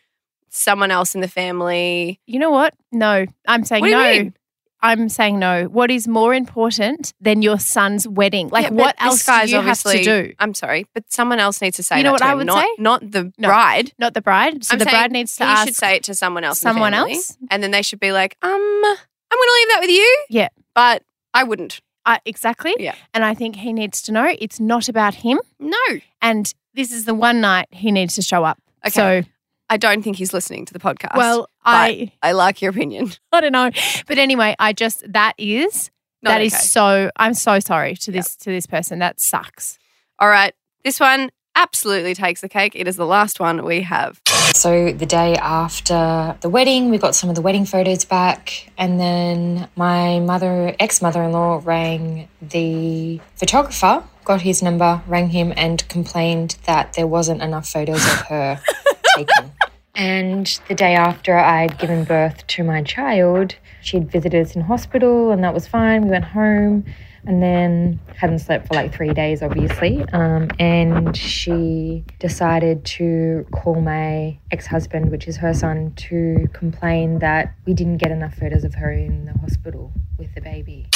Speaker 2: someone else in the family.
Speaker 3: You know what? No, I'm saying
Speaker 2: What do you
Speaker 3: no.
Speaker 2: mean?
Speaker 3: I'm saying no. What is more important than your son's wedding? Like,
Speaker 2: Yeah, but
Speaker 3: what
Speaker 2: this
Speaker 3: else
Speaker 2: guy's
Speaker 3: do you have to
Speaker 2: obviously-
Speaker 3: do?
Speaker 2: I'm sorry, but someone else needs to say
Speaker 3: You know
Speaker 2: that
Speaker 3: what
Speaker 2: to
Speaker 3: I
Speaker 2: him,
Speaker 3: would
Speaker 2: not,
Speaker 3: say?
Speaker 2: Not the
Speaker 3: No.
Speaker 2: bride.
Speaker 3: Not the bride. So
Speaker 2: I'm
Speaker 3: the
Speaker 2: saying
Speaker 3: bride needs to
Speaker 2: he
Speaker 3: ask
Speaker 2: should say it to someone else. in the
Speaker 3: someone
Speaker 2: family,
Speaker 3: else?
Speaker 2: and then they should be like, um, I'm going to leave that with you.
Speaker 3: Yeah.
Speaker 2: but I wouldn't.
Speaker 3: Uh, exactly.
Speaker 2: Yeah.
Speaker 3: And I think he needs to know it's not about him.
Speaker 2: No,
Speaker 3: And this is the one night he needs to show up.
Speaker 2: Okay.
Speaker 3: So,
Speaker 2: I don't think he's listening to the podcast.
Speaker 3: well, I
Speaker 2: I like your opinion. *laughs*
Speaker 3: I don't know, but anyway, I just that is
Speaker 2: Not
Speaker 3: that is
Speaker 2: okay.
Speaker 3: so. I'm so sorry to this to this person. That sucks.
Speaker 2: All right, this one absolutely takes the cake. It is the last one we have.
Speaker 12: So the day after the wedding, we got some of the wedding photos back, and then my mother, ex mother in law, rang the photographer, got his number, rang him, and complained that there wasn't enough photos of her *laughs* taken. And the day after I'd given birth to my child, she'd visited us in hospital, and that was fine. We went home and then hadn't slept for like three days, obviously. Um, and she decided to call my ex husband, which is her son, to complain that we didn't get enough photos of her in the hospital with the baby.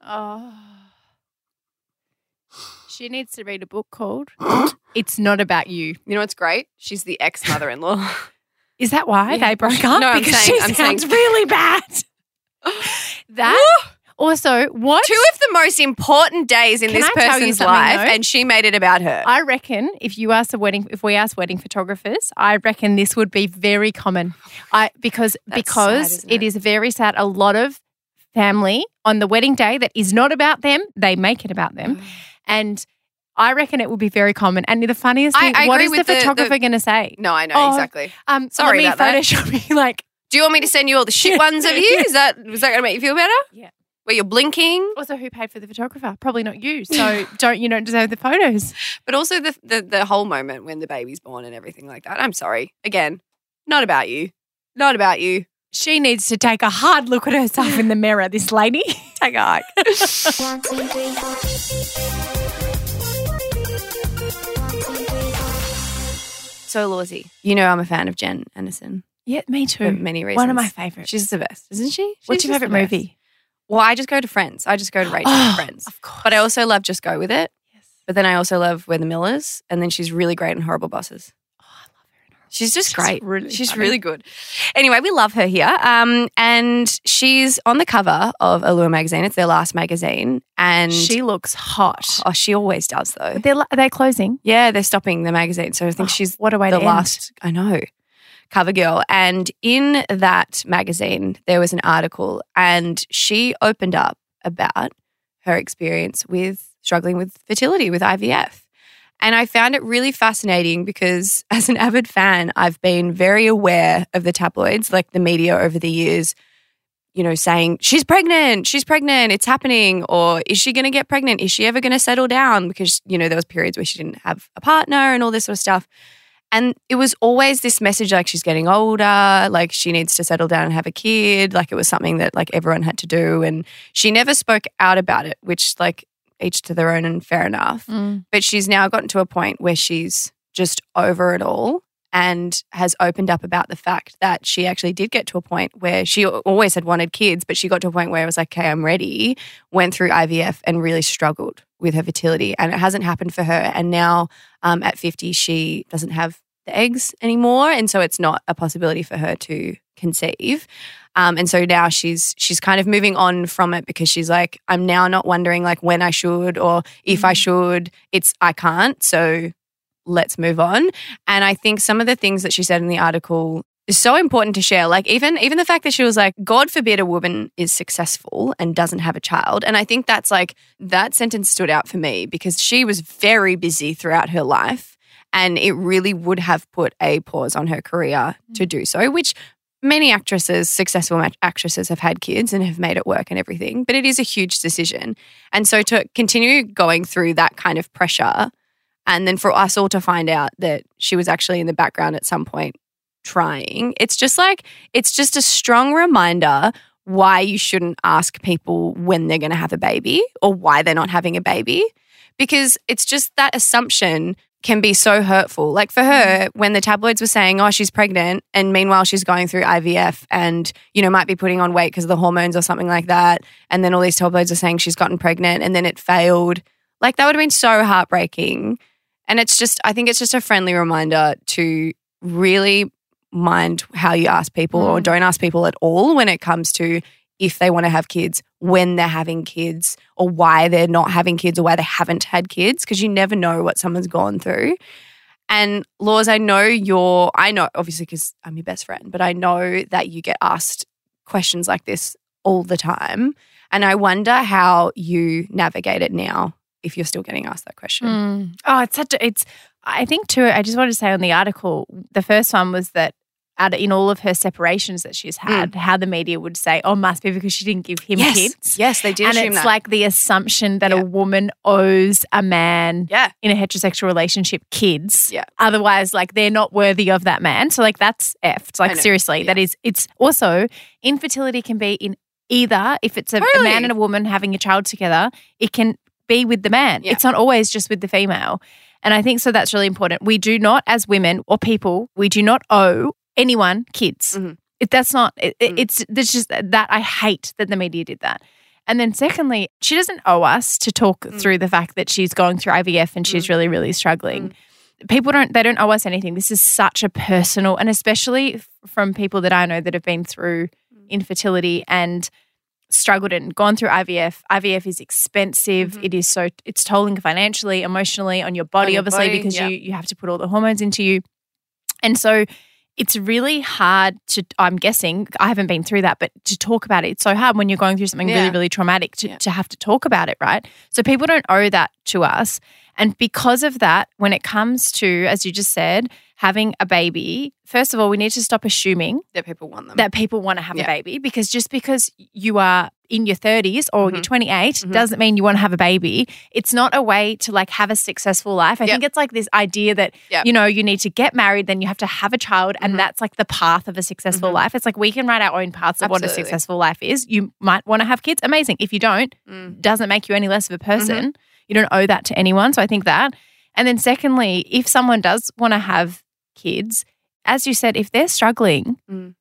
Speaker 3: Oh. She needs to read a book called *gasps* *sniffs* It's Not About You.
Speaker 2: You know what's great? She's the ex mother in law. *laughs*
Speaker 3: Is that why
Speaker 2: Yeah.
Speaker 3: they broke up? *laughs*
Speaker 2: No, I'm
Speaker 3: because
Speaker 2: saying-
Speaker 3: she
Speaker 2: I'm
Speaker 3: sounds
Speaker 2: saying-
Speaker 3: really bad. *laughs* that also what?
Speaker 2: Two of the most important days in
Speaker 3: Can
Speaker 2: this
Speaker 3: I
Speaker 2: person's life,
Speaker 3: though?
Speaker 2: and she made it about her.
Speaker 3: I reckon if you ask a wedding, if we ask wedding photographers, I reckon this would be very common. I because
Speaker 2: That's
Speaker 3: because
Speaker 2: sad,
Speaker 3: it
Speaker 2: it?
Speaker 3: is very sad. A lot of family on the wedding day that is not about them, they make it about them, mm. and I reckon it would be very common. And the funniest
Speaker 2: I-
Speaker 3: thing,
Speaker 2: I
Speaker 3: what
Speaker 2: agree
Speaker 3: is the
Speaker 2: with the- the-
Speaker 3: photographer going to say?
Speaker 2: no, I know
Speaker 3: Oh,
Speaker 2: exactly.
Speaker 3: Um,
Speaker 2: Sorry
Speaker 3: let me
Speaker 2: about that.
Speaker 3: Photoshop *laughs* me like.
Speaker 2: Do you want me to send you all the shit ones of you? Is that was that going to make you feel better?
Speaker 3: Yeah.
Speaker 2: Where you're blinking,
Speaker 3: Also, who paid for the photographer? Probably not you. So *laughs* don't you don't deserve the photos?
Speaker 2: but also the, the the whole moment when the baby's born and everything like that. I'm sorry. Again, not about you. Not about you.
Speaker 3: She needs to take a hard look at herself in the mirror. This lady. *laughs*
Speaker 2: Take a hike. So, Lawsy, you know I'm a fan of Jen Aniston
Speaker 3: Yeah, me
Speaker 2: for
Speaker 3: too.
Speaker 2: many reasons.
Speaker 3: One of my favorites.
Speaker 2: She's the best, isn't she?
Speaker 3: What's your favorite movie?
Speaker 2: Well, I just go to Friends. I just go to Rachel
Speaker 3: Oh,
Speaker 2: and Friends.
Speaker 3: Of course.
Speaker 2: But I also love Just Go With It. Yes. But then I also love We're the Millers. And then she's really great in Horrible Bosses. She's just
Speaker 3: She's
Speaker 2: great.
Speaker 3: really
Speaker 2: she's
Speaker 3: funny.
Speaker 2: really good. Anyway, we love her here. Um, and she's on the cover of Allure magazine. It's their last magazine. And
Speaker 3: she looks hot.
Speaker 2: oh, she always does though.
Speaker 3: But they're are they closing?
Speaker 2: Yeah, they're stopping the magazine. So I think
Speaker 3: Oh,
Speaker 2: she's
Speaker 3: what a way
Speaker 2: the
Speaker 3: to
Speaker 2: last, I know, cover girl. And in that magazine, there was an article, and she opened up about her experience with struggling with fertility with IVF. And I found it really fascinating because, *laughs* as an avid fan, I've been very aware of the tabloids, like the media over the years, you know, saying, she's pregnant, she's pregnant, it's happening, or is she going to get pregnant? Is she ever going to settle down? Because, you know, there was periods where she didn't have a partner and all this sort of stuff. And it was always this message like she's getting older, like she needs to settle down and have a kid, like it was something that like everyone had to do. And she never spoke out about it, which like each to their own and fair enough.
Speaker 3: Mm.
Speaker 2: But she's now gotten to a point where she's just over it all and has opened up about the fact that she actually did get to a point where she always had wanted kids, but she got to a point where it was like, okay, I'm ready, went through IVF and really struggled with her fertility. And it hasn't happened for her. And now um, at 50, she doesn't have the eggs anymore. And so it's not a possibility for her to conceive. Um, and so now she's she's kind of moving on from it because she's like, I'm now not wondering like when I should or if I should. It's I can't. So let's move on. And I think some of the things that she said in the article is so important to share. Like even even the fact that she was like, God forbid a woman is successful and doesn't have a child. And I think that's like that sentence stood out for me because she was very busy throughout her life. And it really would have put a pause on her career to do so, which many actresses, successful actresses, have had kids and have made it work and everything. But it is a huge decision. And so to continue going through that kind of pressure, and then for us all to find out that she was actually in the background at some point trying, it's just like, it's just a strong reminder why you shouldn't ask people when they're going to have a baby or why they're not having a baby. Because it's just that assumption can be so hurtful. Like for her, mm. when the tabloids were saying, oh, she's pregnant, and meanwhile she's going through IVF and, you know, might be putting on weight because of the hormones or something like that. And then all these tabloids are saying she's gotten pregnant and then it failed. Like that would have been so heartbreaking. And it's just, I think it's just a friendly reminder to really mind how you ask people or mm. don't ask people at all when it comes to if they want to have kids, when they're having kids, or why they're not having kids, or why they haven't had kids, because you never know what someone's gone through. And Laws, I know you're, I know, obviously, because I'm your best friend, but I know that you get asked questions like this all the time. And I wonder how you navigate it now if you're still getting asked that question.
Speaker 3: Mm. Oh, it's such a, it's, I think too, I just wanted to say on the article, the first one was that out in all of her separations that she's hmm. had, how the media would say, oh, must be because she didn't give him
Speaker 2: Yes.
Speaker 3: kids.
Speaker 2: Yes, they did
Speaker 3: And it's
Speaker 2: that.
Speaker 3: like the assumption that a woman owes a man
Speaker 2: Yeah.
Speaker 3: in a heterosexual relationship kids.
Speaker 2: Yeah.
Speaker 3: Otherwise, like they're not worthy of that man. So like that's effed. Like seriously, that is it's also infertility can be in either if it's a, a man and a woman having a child together, it can be with the man.
Speaker 2: Yeah.
Speaker 3: It's not always just with the female. And I think so that's really important. We do not, as women or people, we do not owe anyone kids.
Speaker 2: Mhm.
Speaker 3: It, that's not, it, it-
Speaker 2: Mm.
Speaker 3: it's, there's just that I hate that the media did that. And then secondly, she doesn't owe us to talk
Speaker 2: Mm.
Speaker 3: through the fact that she's going through IVF and she's really, really struggling. People don't, they don't owe us anything. This is such a personal, and especially f- from people that I know that have been through
Speaker 2: Mm.
Speaker 3: infertility and struggled and gone through IVF. IVF is expensive.
Speaker 2: Mm-hmm.
Speaker 3: It is so it's tolling financially, emotionally on your body,
Speaker 2: your
Speaker 3: obviously,
Speaker 2: body,
Speaker 3: because
Speaker 2: yeah.
Speaker 3: you you have to put all the hormones into you. And so it's really hard to I'm guessing, I haven't been through that, but to talk about it, it's so hard when you're going through something really, really traumatic to,
Speaker 2: Yeah.
Speaker 3: to have to talk about it, right? So people don't owe that to us. And because of that, when it comes to, as you just said, having a baby, first of all, we need to stop assuming
Speaker 2: that people want them.
Speaker 3: that people want to have
Speaker 2: Yeah.
Speaker 3: a baby because just because you are in your 30s or
Speaker 2: Mm-hmm.
Speaker 3: you're 28 doesn't mean you want to have a baby. It's not a way to like have a successful life. I
Speaker 2: Yep.
Speaker 3: think it's like this idea that
Speaker 2: Yep.
Speaker 3: you know you need to get married, then you have to have a child, and
Speaker 2: Mhm.
Speaker 3: that's like the path of a successful life. It's like we can write our own paths of what a successful life is. You might want to have kids, amazing. If you don't,
Speaker 2: Mm.
Speaker 3: doesn't make you any less of a person.
Speaker 2: Mm-hmm.
Speaker 3: You don't owe that to anyone. So I think that. And then secondly, if someone does want to have kids, as you said, if they're struggling,
Speaker 2: Mm.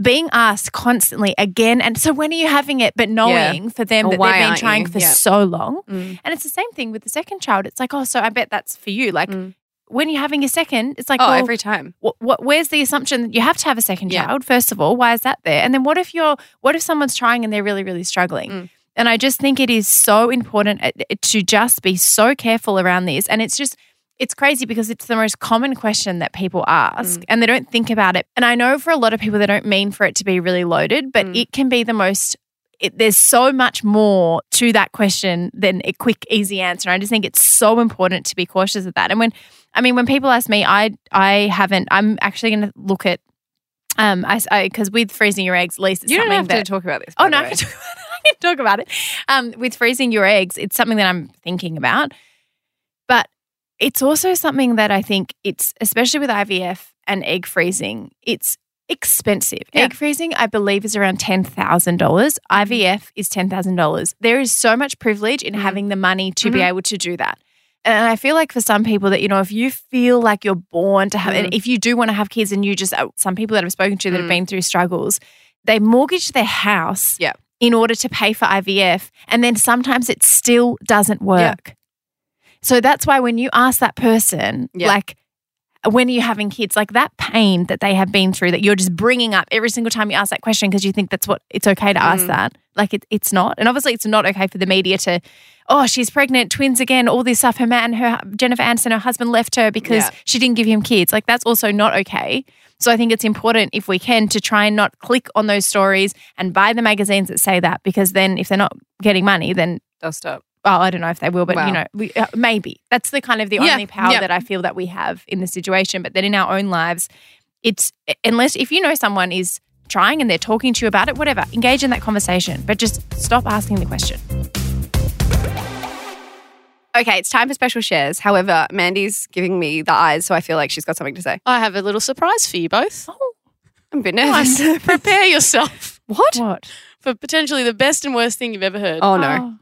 Speaker 3: being asked constantly again, and so when are you having it? But knowing for them
Speaker 2: Or
Speaker 3: that they've been trying
Speaker 2: you?
Speaker 3: for
Speaker 2: Yeah.
Speaker 3: so long.
Speaker 2: Mm.
Speaker 3: And it's the same thing with the second child. It's like, oh, so I bet that's for you. Like
Speaker 2: Mm.
Speaker 3: when you're having a second, it's like,
Speaker 2: oh,
Speaker 3: well,
Speaker 2: every time.
Speaker 3: what, what where's the assumption that you have to have a second
Speaker 2: Yeah.
Speaker 3: child first of all why is that there and then what if you're what if someone's trying and they're really really struggling
Speaker 2: Mm.
Speaker 3: and i just think it is so important uh, to just be so careful around this and it's just it's crazy because it's the most common question that people ask
Speaker 2: Mm.
Speaker 3: and they don't think about it and i know for a lot of people they don't mean for it to be really loaded but
Speaker 2: Mm.
Speaker 3: it can be the most it, there's so much more to that question than a quick, easy answer. I just think it's so important to be cautious of that. And when, I mean, when people ask me, I I haven't. I'm actually going to look at, um, I because with freezing your eggs, it's
Speaker 2: You don't have
Speaker 3: that,
Speaker 2: to talk about this.
Speaker 3: Oh no, I can, talk about it. *laughs* I can talk about it. Um, with freezing your eggs, it's something that I'm thinking about, it's also something that I think it's especially with IVF and egg freezing. It's expensive.
Speaker 2: Yeah.
Speaker 3: Egg freezing, I believe, is around ten thousand dollars. IVF is ten thousand dollars. There is so much privilege in having the money to be
Speaker 2: Mhm.
Speaker 3: able to do that. And I feel like for some people that, you know, if you feel like you're born to have, and
Speaker 2: Mm.
Speaker 3: if you do want to have kids and you just, uh, some people that I've spoken to that have
Speaker 2: Mm.
Speaker 3: been through struggles, they mortgage their house
Speaker 2: Yeah.
Speaker 3: in order to pay for IVF. And then sometimes it still doesn't work. So that's why when you ask that person,
Speaker 2: Yeah.
Speaker 3: like, when are you having kids? Like that pain that they have been through that you're just bringing up every single time you ask that question because you think that's what it's okay to ask
Speaker 2: Mhm.
Speaker 3: that. Like it, it's not. And obviously, it's not okay for the media to, oh, she's pregnant, twins again, all this stuff. Her man, her Jennifer Aniston, her husband left her because
Speaker 2: Yeah.
Speaker 3: she didn't give him kids. Like that's also not okay. So I think it's important if we can to try and not click on those stories and buy the magazines that say that because then if they're not getting money, then
Speaker 2: They'll stop.
Speaker 3: Well, I don't know if they will, but
Speaker 2: Wow.
Speaker 3: you know, we, uh, maybe that's the kind of the
Speaker 2: Yeah,
Speaker 3: only power
Speaker 2: yeah.
Speaker 3: that I feel that we have in the situation. But then in our own lives, it's unless if you know someone is trying and they're talking to you about it, whatever, engage in that conversation, but just stop asking the question.
Speaker 2: Okay, it's time for special shares. However, Mandy's giving me the eyes, so I feel like she's got something to say.
Speaker 13: I have a little surprise for you both.
Speaker 2: I'm a bit nervous. *laughs*
Speaker 13: Prepare yourself *laughs*
Speaker 2: what?
Speaker 3: What?
Speaker 13: for potentially the best and worst thing you've ever heard.
Speaker 2: Oh no.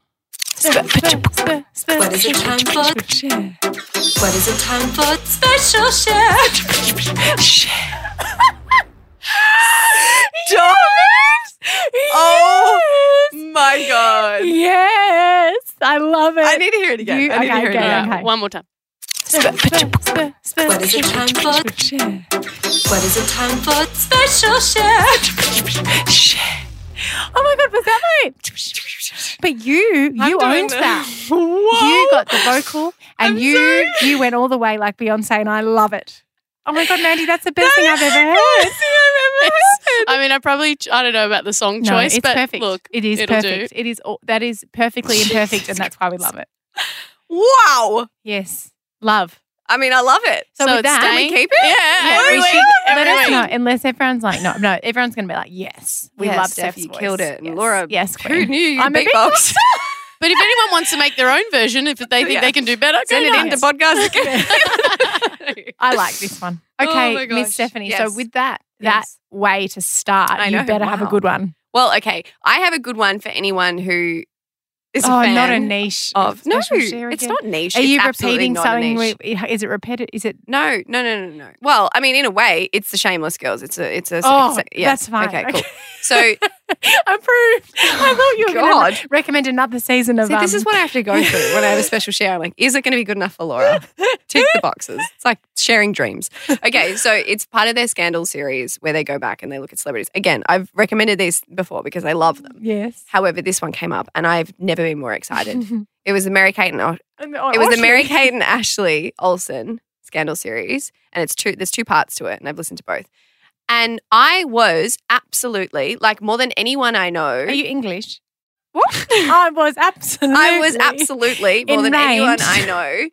Speaker 10: What is it time for? What is it time for? Special share. *laughs*
Speaker 2: Stop it! Oh my god.
Speaker 3: Yes, I love it.
Speaker 2: I need to hear it again.
Speaker 3: You-
Speaker 2: I need to
Speaker 3: okay,
Speaker 2: hear it again.
Speaker 3: okay.
Speaker 13: One more time.
Speaker 10: What is it time for? What is it time for? Special share. share.
Speaker 3: Oh my god, was that right? But you,
Speaker 13: I'm
Speaker 3: you owned
Speaker 13: the-
Speaker 3: that.
Speaker 13: Whoa. *laughs*
Speaker 3: You got the vocal, and
Speaker 13: I'm
Speaker 3: you you went all the way like Beyonce, and I love it. Oh my god, Mandy, that's the best thing I've ever heard. *laughs*
Speaker 13: I mean, I probably I don't know about the song
Speaker 3: No,
Speaker 13: choice,
Speaker 3: it's
Speaker 13: but
Speaker 3: perfect.
Speaker 13: look,
Speaker 3: it is
Speaker 13: it'll
Speaker 3: perfect. It is all, that is perfectly imperfect, and that's why we love it. *laughs*
Speaker 2: Wow.
Speaker 3: Yes. Love.
Speaker 2: I mean, I love it.
Speaker 3: So, with that,
Speaker 2: can we keep it?
Speaker 3: Yeah,
Speaker 2: Every
Speaker 3: we
Speaker 2: week.
Speaker 3: should, let
Speaker 2: Every
Speaker 3: us
Speaker 2: week.
Speaker 3: know. Unless everyone's like, no, no, everyone's going to be like, yes, we
Speaker 2: Yes,
Speaker 3: love
Speaker 2: Steph, you
Speaker 3: voice.
Speaker 2: killed it.
Speaker 3: Yes.
Speaker 2: Laura,
Speaker 3: yes,
Speaker 2: who knew you
Speaker 3: I'm a
Speaker 2: beatbox? *laughs*
Speaker 13: But if anyone wants to make their own version, if they think
Speaker 2: Yeah.
Speaker 13: they can do better,
Speaker 2: Send it into
Speaker 13: nuts.
Speaker 2: podcast again. *laughs* *laughs*
Speaker 3: I like this one.
Speaker 2: Oh
Speaker 3: Okay,
Speaker 2: my
Speaker 3: Miss. Stephanie.
Speaker 2: Yes.
Speaker 3: So with that, that
Speaker 2: Yes.
Speaker 3: way to start,
Speaker 2: I
Speaker 3: you
Speaker 2: know.
Speaker 3: better have a good one.
Speaker 2: Well, okay. I have a good one for anyone who is a
Speaker 3: oh,
Speaker 2: fan
Speaker 3: not a niche
Speaker 2: of. No, it's not niche.
Speaker 3: Are
Speaker 2: It's
Speaker 3: you repeating something? we- Is it repeated? Is it?
Speaker 2: No, no, no, no, no. Well, I mean, in a way, it's the Shameless Girls. It's a, it's a.
Speaker 3: Oh,
Speaker 2: it's a- yeah.
Speaker 3: that's fine.
Speaker 2: Okay,
Speaker 3: Okay.
Speaker 2: cool. So, *laughs* *laughs*
Speaker 3: Approved. I thought you were going to recommend another season of.
Speaker 2: see, this
Speaker 3: um,
Speaker 2: is what I have to go *laughs* through when I have a special share. I'm like, is it going to be good enough for Laura? Tick the boxes. It's like sharing dreams. Okay, so it's part of their Scandal series where they go back and they look at celebrities. Again, I've recommended these before because I love them.
Speaker 3: Yes.
Speaker 2: However, this one came up and I've never been more excited. *laughs* it was the Mary Kate and it was the Mary Kate and Ashley Olsen scandal series, and it's two. There's two parts to it, and I've listened to both. And I was absolutely like more than anyone I know.
Speaker 3: Are you English?
Speaker 2: What? *laughs*
Speaker 3: I was absolutely.
Speaker 2: I was absolutely more than anyone I know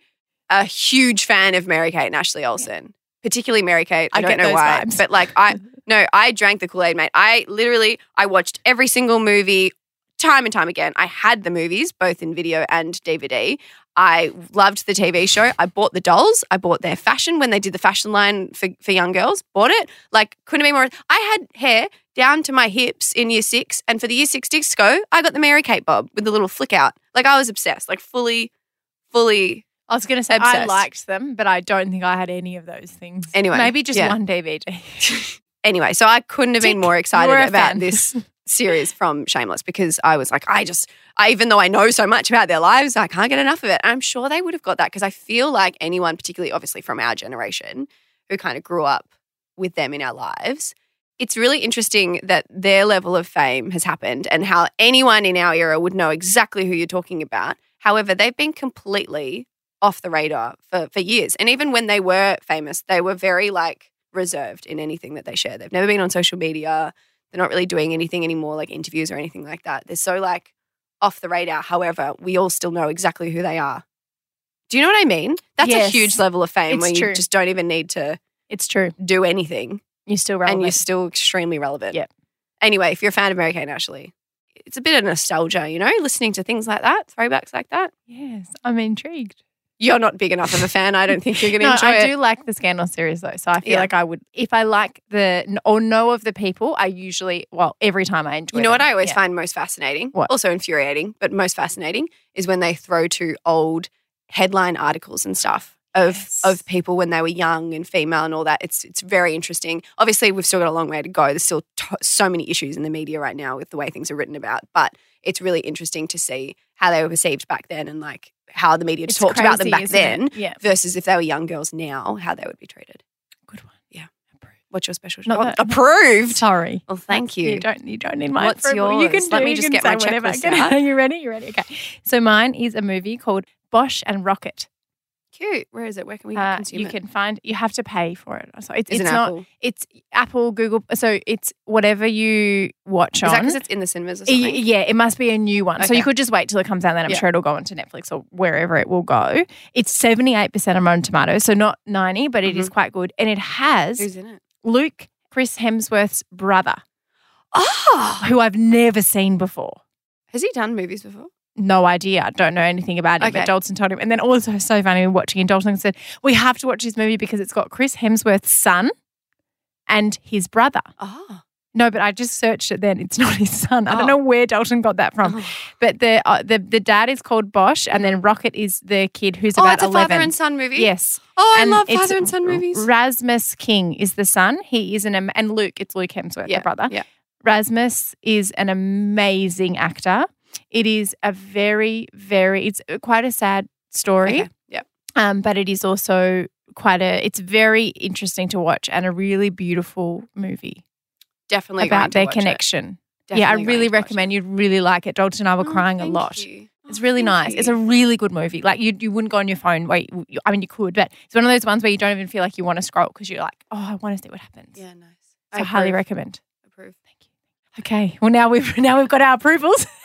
Speaker 2: a huge fan of Mary Kate and Ashley Olsen, particularly Mary Kate. I,
Speaker 3: I
Speaker 2: don't know why,
Speaker 3: vibes.
Speaker 2: but like I *laughs* no, I drank the Kool Aid, mate. I literally I watched every single movie time and time again. I had the movies both in video and DVD. I loved the TV show. I bought the dolls. I bought their fashion when they did the fashion line for, for young girls. Bought it. Like, couldn't be more. I had hair down to my hips in year six. And for the year six disco, I got the Mary Kate bob with the little flick out. Like, I was obsessed. Like, fully, fully.
Speaker 3: I was going to say
Speaker 2: obsessed.
Speaker 3: I liked them, but I don't think I had any of those things.
Speaker 2: Anyway,
Speaker 3: maybe just
Speaker 2: yeah.
Speaker 3: one DVD. *laughs*
Speaker 2: Anyway, so I couldn't have been more excited about
Speaker 3: fan.
Speaker 2: this *laughs* series from Shameless because I was like, I just, I even though I know so much about their lives, I can't get enough of it. I'm sure they would have got that because I feel like anyone, particularly obviously from our generation, who kind of grew up with them in our lives, it's really interesting that their level of fame has happened and how anyone in our era would know exactly who you're talking about. However, they've been completely off the radar for, for years. And even when they were famous, they were very like reserved in anything that they share. They've never been on social media. They're not really doing anything anymore, like interviews or anything like that. They're so like off the radar. However, we all still know exactly who they are. Do you know what I mean? That's
Speaker 3: Yes.
Speaker 2: a huge level of fame
Speaker 3: It's
Speaker 2: where
Speaker 3: true.
Speaker 2: you just don't even need to
Speaker 3: it's true.
Speaker 2: do anything
Speaker 3: You're still relevant.
Speaker 2: and you're still extremely relevant.
Speaker 3: Yep.
Speaker 2: Anyway, if you're a fan of Mary Kate Ashley, it's a bit of nostalgia, you know, listening to things like that, throwbacks like that.
Speaker 3: yes, I'm intrigued.
Speaker 2: You're not big enough of a fan. I don't think you're going *laughs* to
Speaker 3: No,
Speaker 2: enjoy
Speaker 3: I
Speaker 2: it.
Speaker 3: I do like the Scandal series though, so I feel
Speaker 2: Yeah.
Speaker 3: like I would if I like the or know of the people. I usually well every time I enjoy.
Speaker 2: You know what. I always
Speaker 3: Yeah.
Speaker 2: find most fascinating?
Speaker 3: What?
Speaker 2: Also infuriating, but most fascinating is when they throw to old headline articles and stuff of
Speaker 3: Yes.
Speaker 2: of people when they were young and female and all that. It's it's very interesting. Obviously, we've still got a long way to go. There's still to- so many issues in the media right now with the way things are written about, but it's really interesting to see how they were perceived back then and like how the media
Speaker 3: It's
Speaker 2: talked about them back then
Speaker 3: Yeah.
Speaker 2: versus if they were young girls now, how they would be treated.
Speaker 3: Good one.
Speaker 2: Yeah. Approved. What's your special?
Speaker 3: Not that- *laughs*
Speaker 2: approved.
Speaker 3: Sorry.
Speaker 2: Well, thank you.
Speaker 3: You don't. You don't need my
Speaker 2: What's
Speaker 3: approval. You can
Speaker 2: yours? Let
Speaker 3: do-
Speaker 2: me just get my
Speaker 3: whatever.
Speaker 2: checklist *laughs* out.
Speaker 3: Are you ready? You ready? Okay. So mine is a movie called Bosch and Rockit.
Speaker 2: Cute. Where is it? Where can we
Speaker 3: Uh,
Speaker 2: consume
Speaker 3: you
Speaker 2: it?
Speaker 3: can find. You have to pay for it. So it's,
Speaker 2: Is
Speaker 3: it's not.
Speaker 2: Apple?
Speaker 3: It's Apple, Google. So it's whatever you watch
Speaker 2: Is
Speaker 3: on.
Speaker 2: that because it's in the cinemas or
Speaker 3: Y-
Speaker 2: something?
Speaker 3: Yeah, it must be a new one. So you could just wait till it comes out, then I'm
Speaker 2: Yeah.
Speaker 3: sure it'll go onto Netflix or wherever it will go. It's 78% on Rotten Tomatoes, so not 90, but it is quite good. And it has
Speaker 2: Mm-hmm. Who's in it?
Speaker 3: Luke, Chris Hemsworth's brother,
Speaker 2: Oh,
Speaker 3: who I've never seen before.
Speaker 2: has he done movies before?
Speaker 3: No idea. Don't know anything about it.
Speaker 2: Okay.
Speaker 3: But Dalton told him. And then also so funny, we were watching and Dalton said, We have to watch this movie because it's got Chris Hemsworth's son and his brother.
Speaker 2: Oh,
Speaker 3: No, but I just searched it then. It's not his son. I don't
Speaker 2: Oh.
Speaker 3: know where Dalton got that from.
Speaker 2: Oh.
Speaker 3: But the, uh, the the dad is called Bosch and then Rockit is the kid who's
Speaker 2: oh,
Speaker 3: about
Speaker 2: it's a
Speaker 3: 11.
Speaker 2: father and son movie.
Speaker 3: Yes.
Speaker 2: Oh, I
Speaker 3: And
Speaker 2: love father and son movies.
Speaker 3: Rasmus King is the son. He is an and Luke, it's Luke Hemsworth,
Speaker 2: yeah,
Speaker 3: the brother.
Speaker 2: Yeah.
Speaker 3: Rasmus is an amazing actor. It is a very, very, it's quite a sad story,
Speaker 2: Okay. Yeah.
Speaker 3: um, but it is also quite a, it's very interesting to watch and a really beautiful movie
Speaker 2: Definitely
Speaker 3: about
Speaker 2: to
Speaker 3: their connection. yeah, I really recommend. You'd really like it. Dalton and I were
Speaker 2: Oh,
Speaker 3: crying a lot.
Speaker 2: you.
Speaker 3: It's
Speaker 2: Oh,
Speaker 3: really nice. It's a really good movie. Like you, you wouldn't go on your phone. Wait, you, I mean, you could, but it's one of those ones where you don't even feel like you want to scroll because you're like, oh, I want to see what happens.
Speaker 2: Yeah, nice.
Speaker 3: So I highly recommend.
Speaker 2: approve. Thank you.
Speaker 3: Okay. Well, now we've *laughs* now we've got our approvals. *laughs*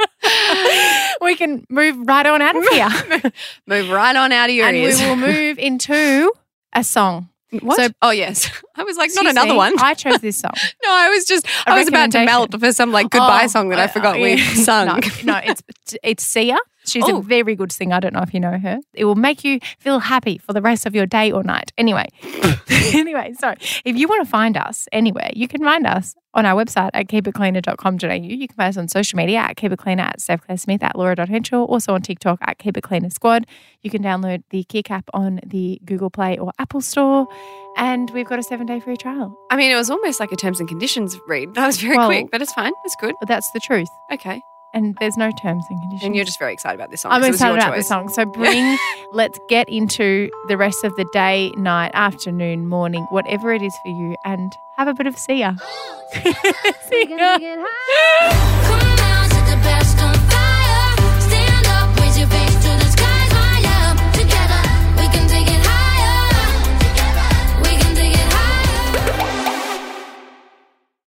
Speaker 3: *laughs* we can move right on out of here. *laughs*
Speaker 2: Move right on out of your
Speaker 3: and
Speaker 2: ears.
Speaker 3: we will move *laughs* into a song.
Speaker 2: What?
Speaker 3: So-
Speaker 2: oh yes, I was like, not another one.
Speaker 3: I chose this song.
Speaker 2: no, I was just, I was about to melt for some like goodbye
Speaker 3: Oh,
Speaker 2: song that I
Speaker 3: uh,
Speaker 2: forgot
Speaker 3: uh,
Speaker 2: we
Speaker 3: yeah.
Speaker 2: sung.
Speaker 3: No, no, it's it's Sia. She's
Speaker 2: Oh.
Speaker 3: a very good singer. I don't know if you know her. It will make you feel happy for the rest of your day or night. Anyway, *laughs* anyway, so if you want to find us anywhere, you can find us on our website at keepitcleaner.com.au. You can find us on social media at keepitcleaner at Steph Claire Smith at Laura.Henshaw, also on TikTok at Keep It Cleaner Squad. You can download the KIC app on the Google Play or Apple Store. And we've got a seven day free trial.
Speaker 2: I mean, it was almost like a terms and conditions read. That was very
Speaker 3: Well-
Speaker 2: quick, but it's fine. It's good.
Speaker 3: But that's the truth.
Speaker 2: Okay.
Speaker 3: And there's no terms and conditions.
Speaker 2: And you're just very excited about this song.
Speaker 3: I'm
Speaker 2: 'cause it was
Speaker 3: excited
Speaker 2: your
Speaker 3: about this
Speaker 2: choice.
Speaker 3: song. So bring, *laughs* let's get into the rest of the day, night, afternoon, morning, whatever it is for you, and have a bit of see ya. *laughs* see ya. *laughs*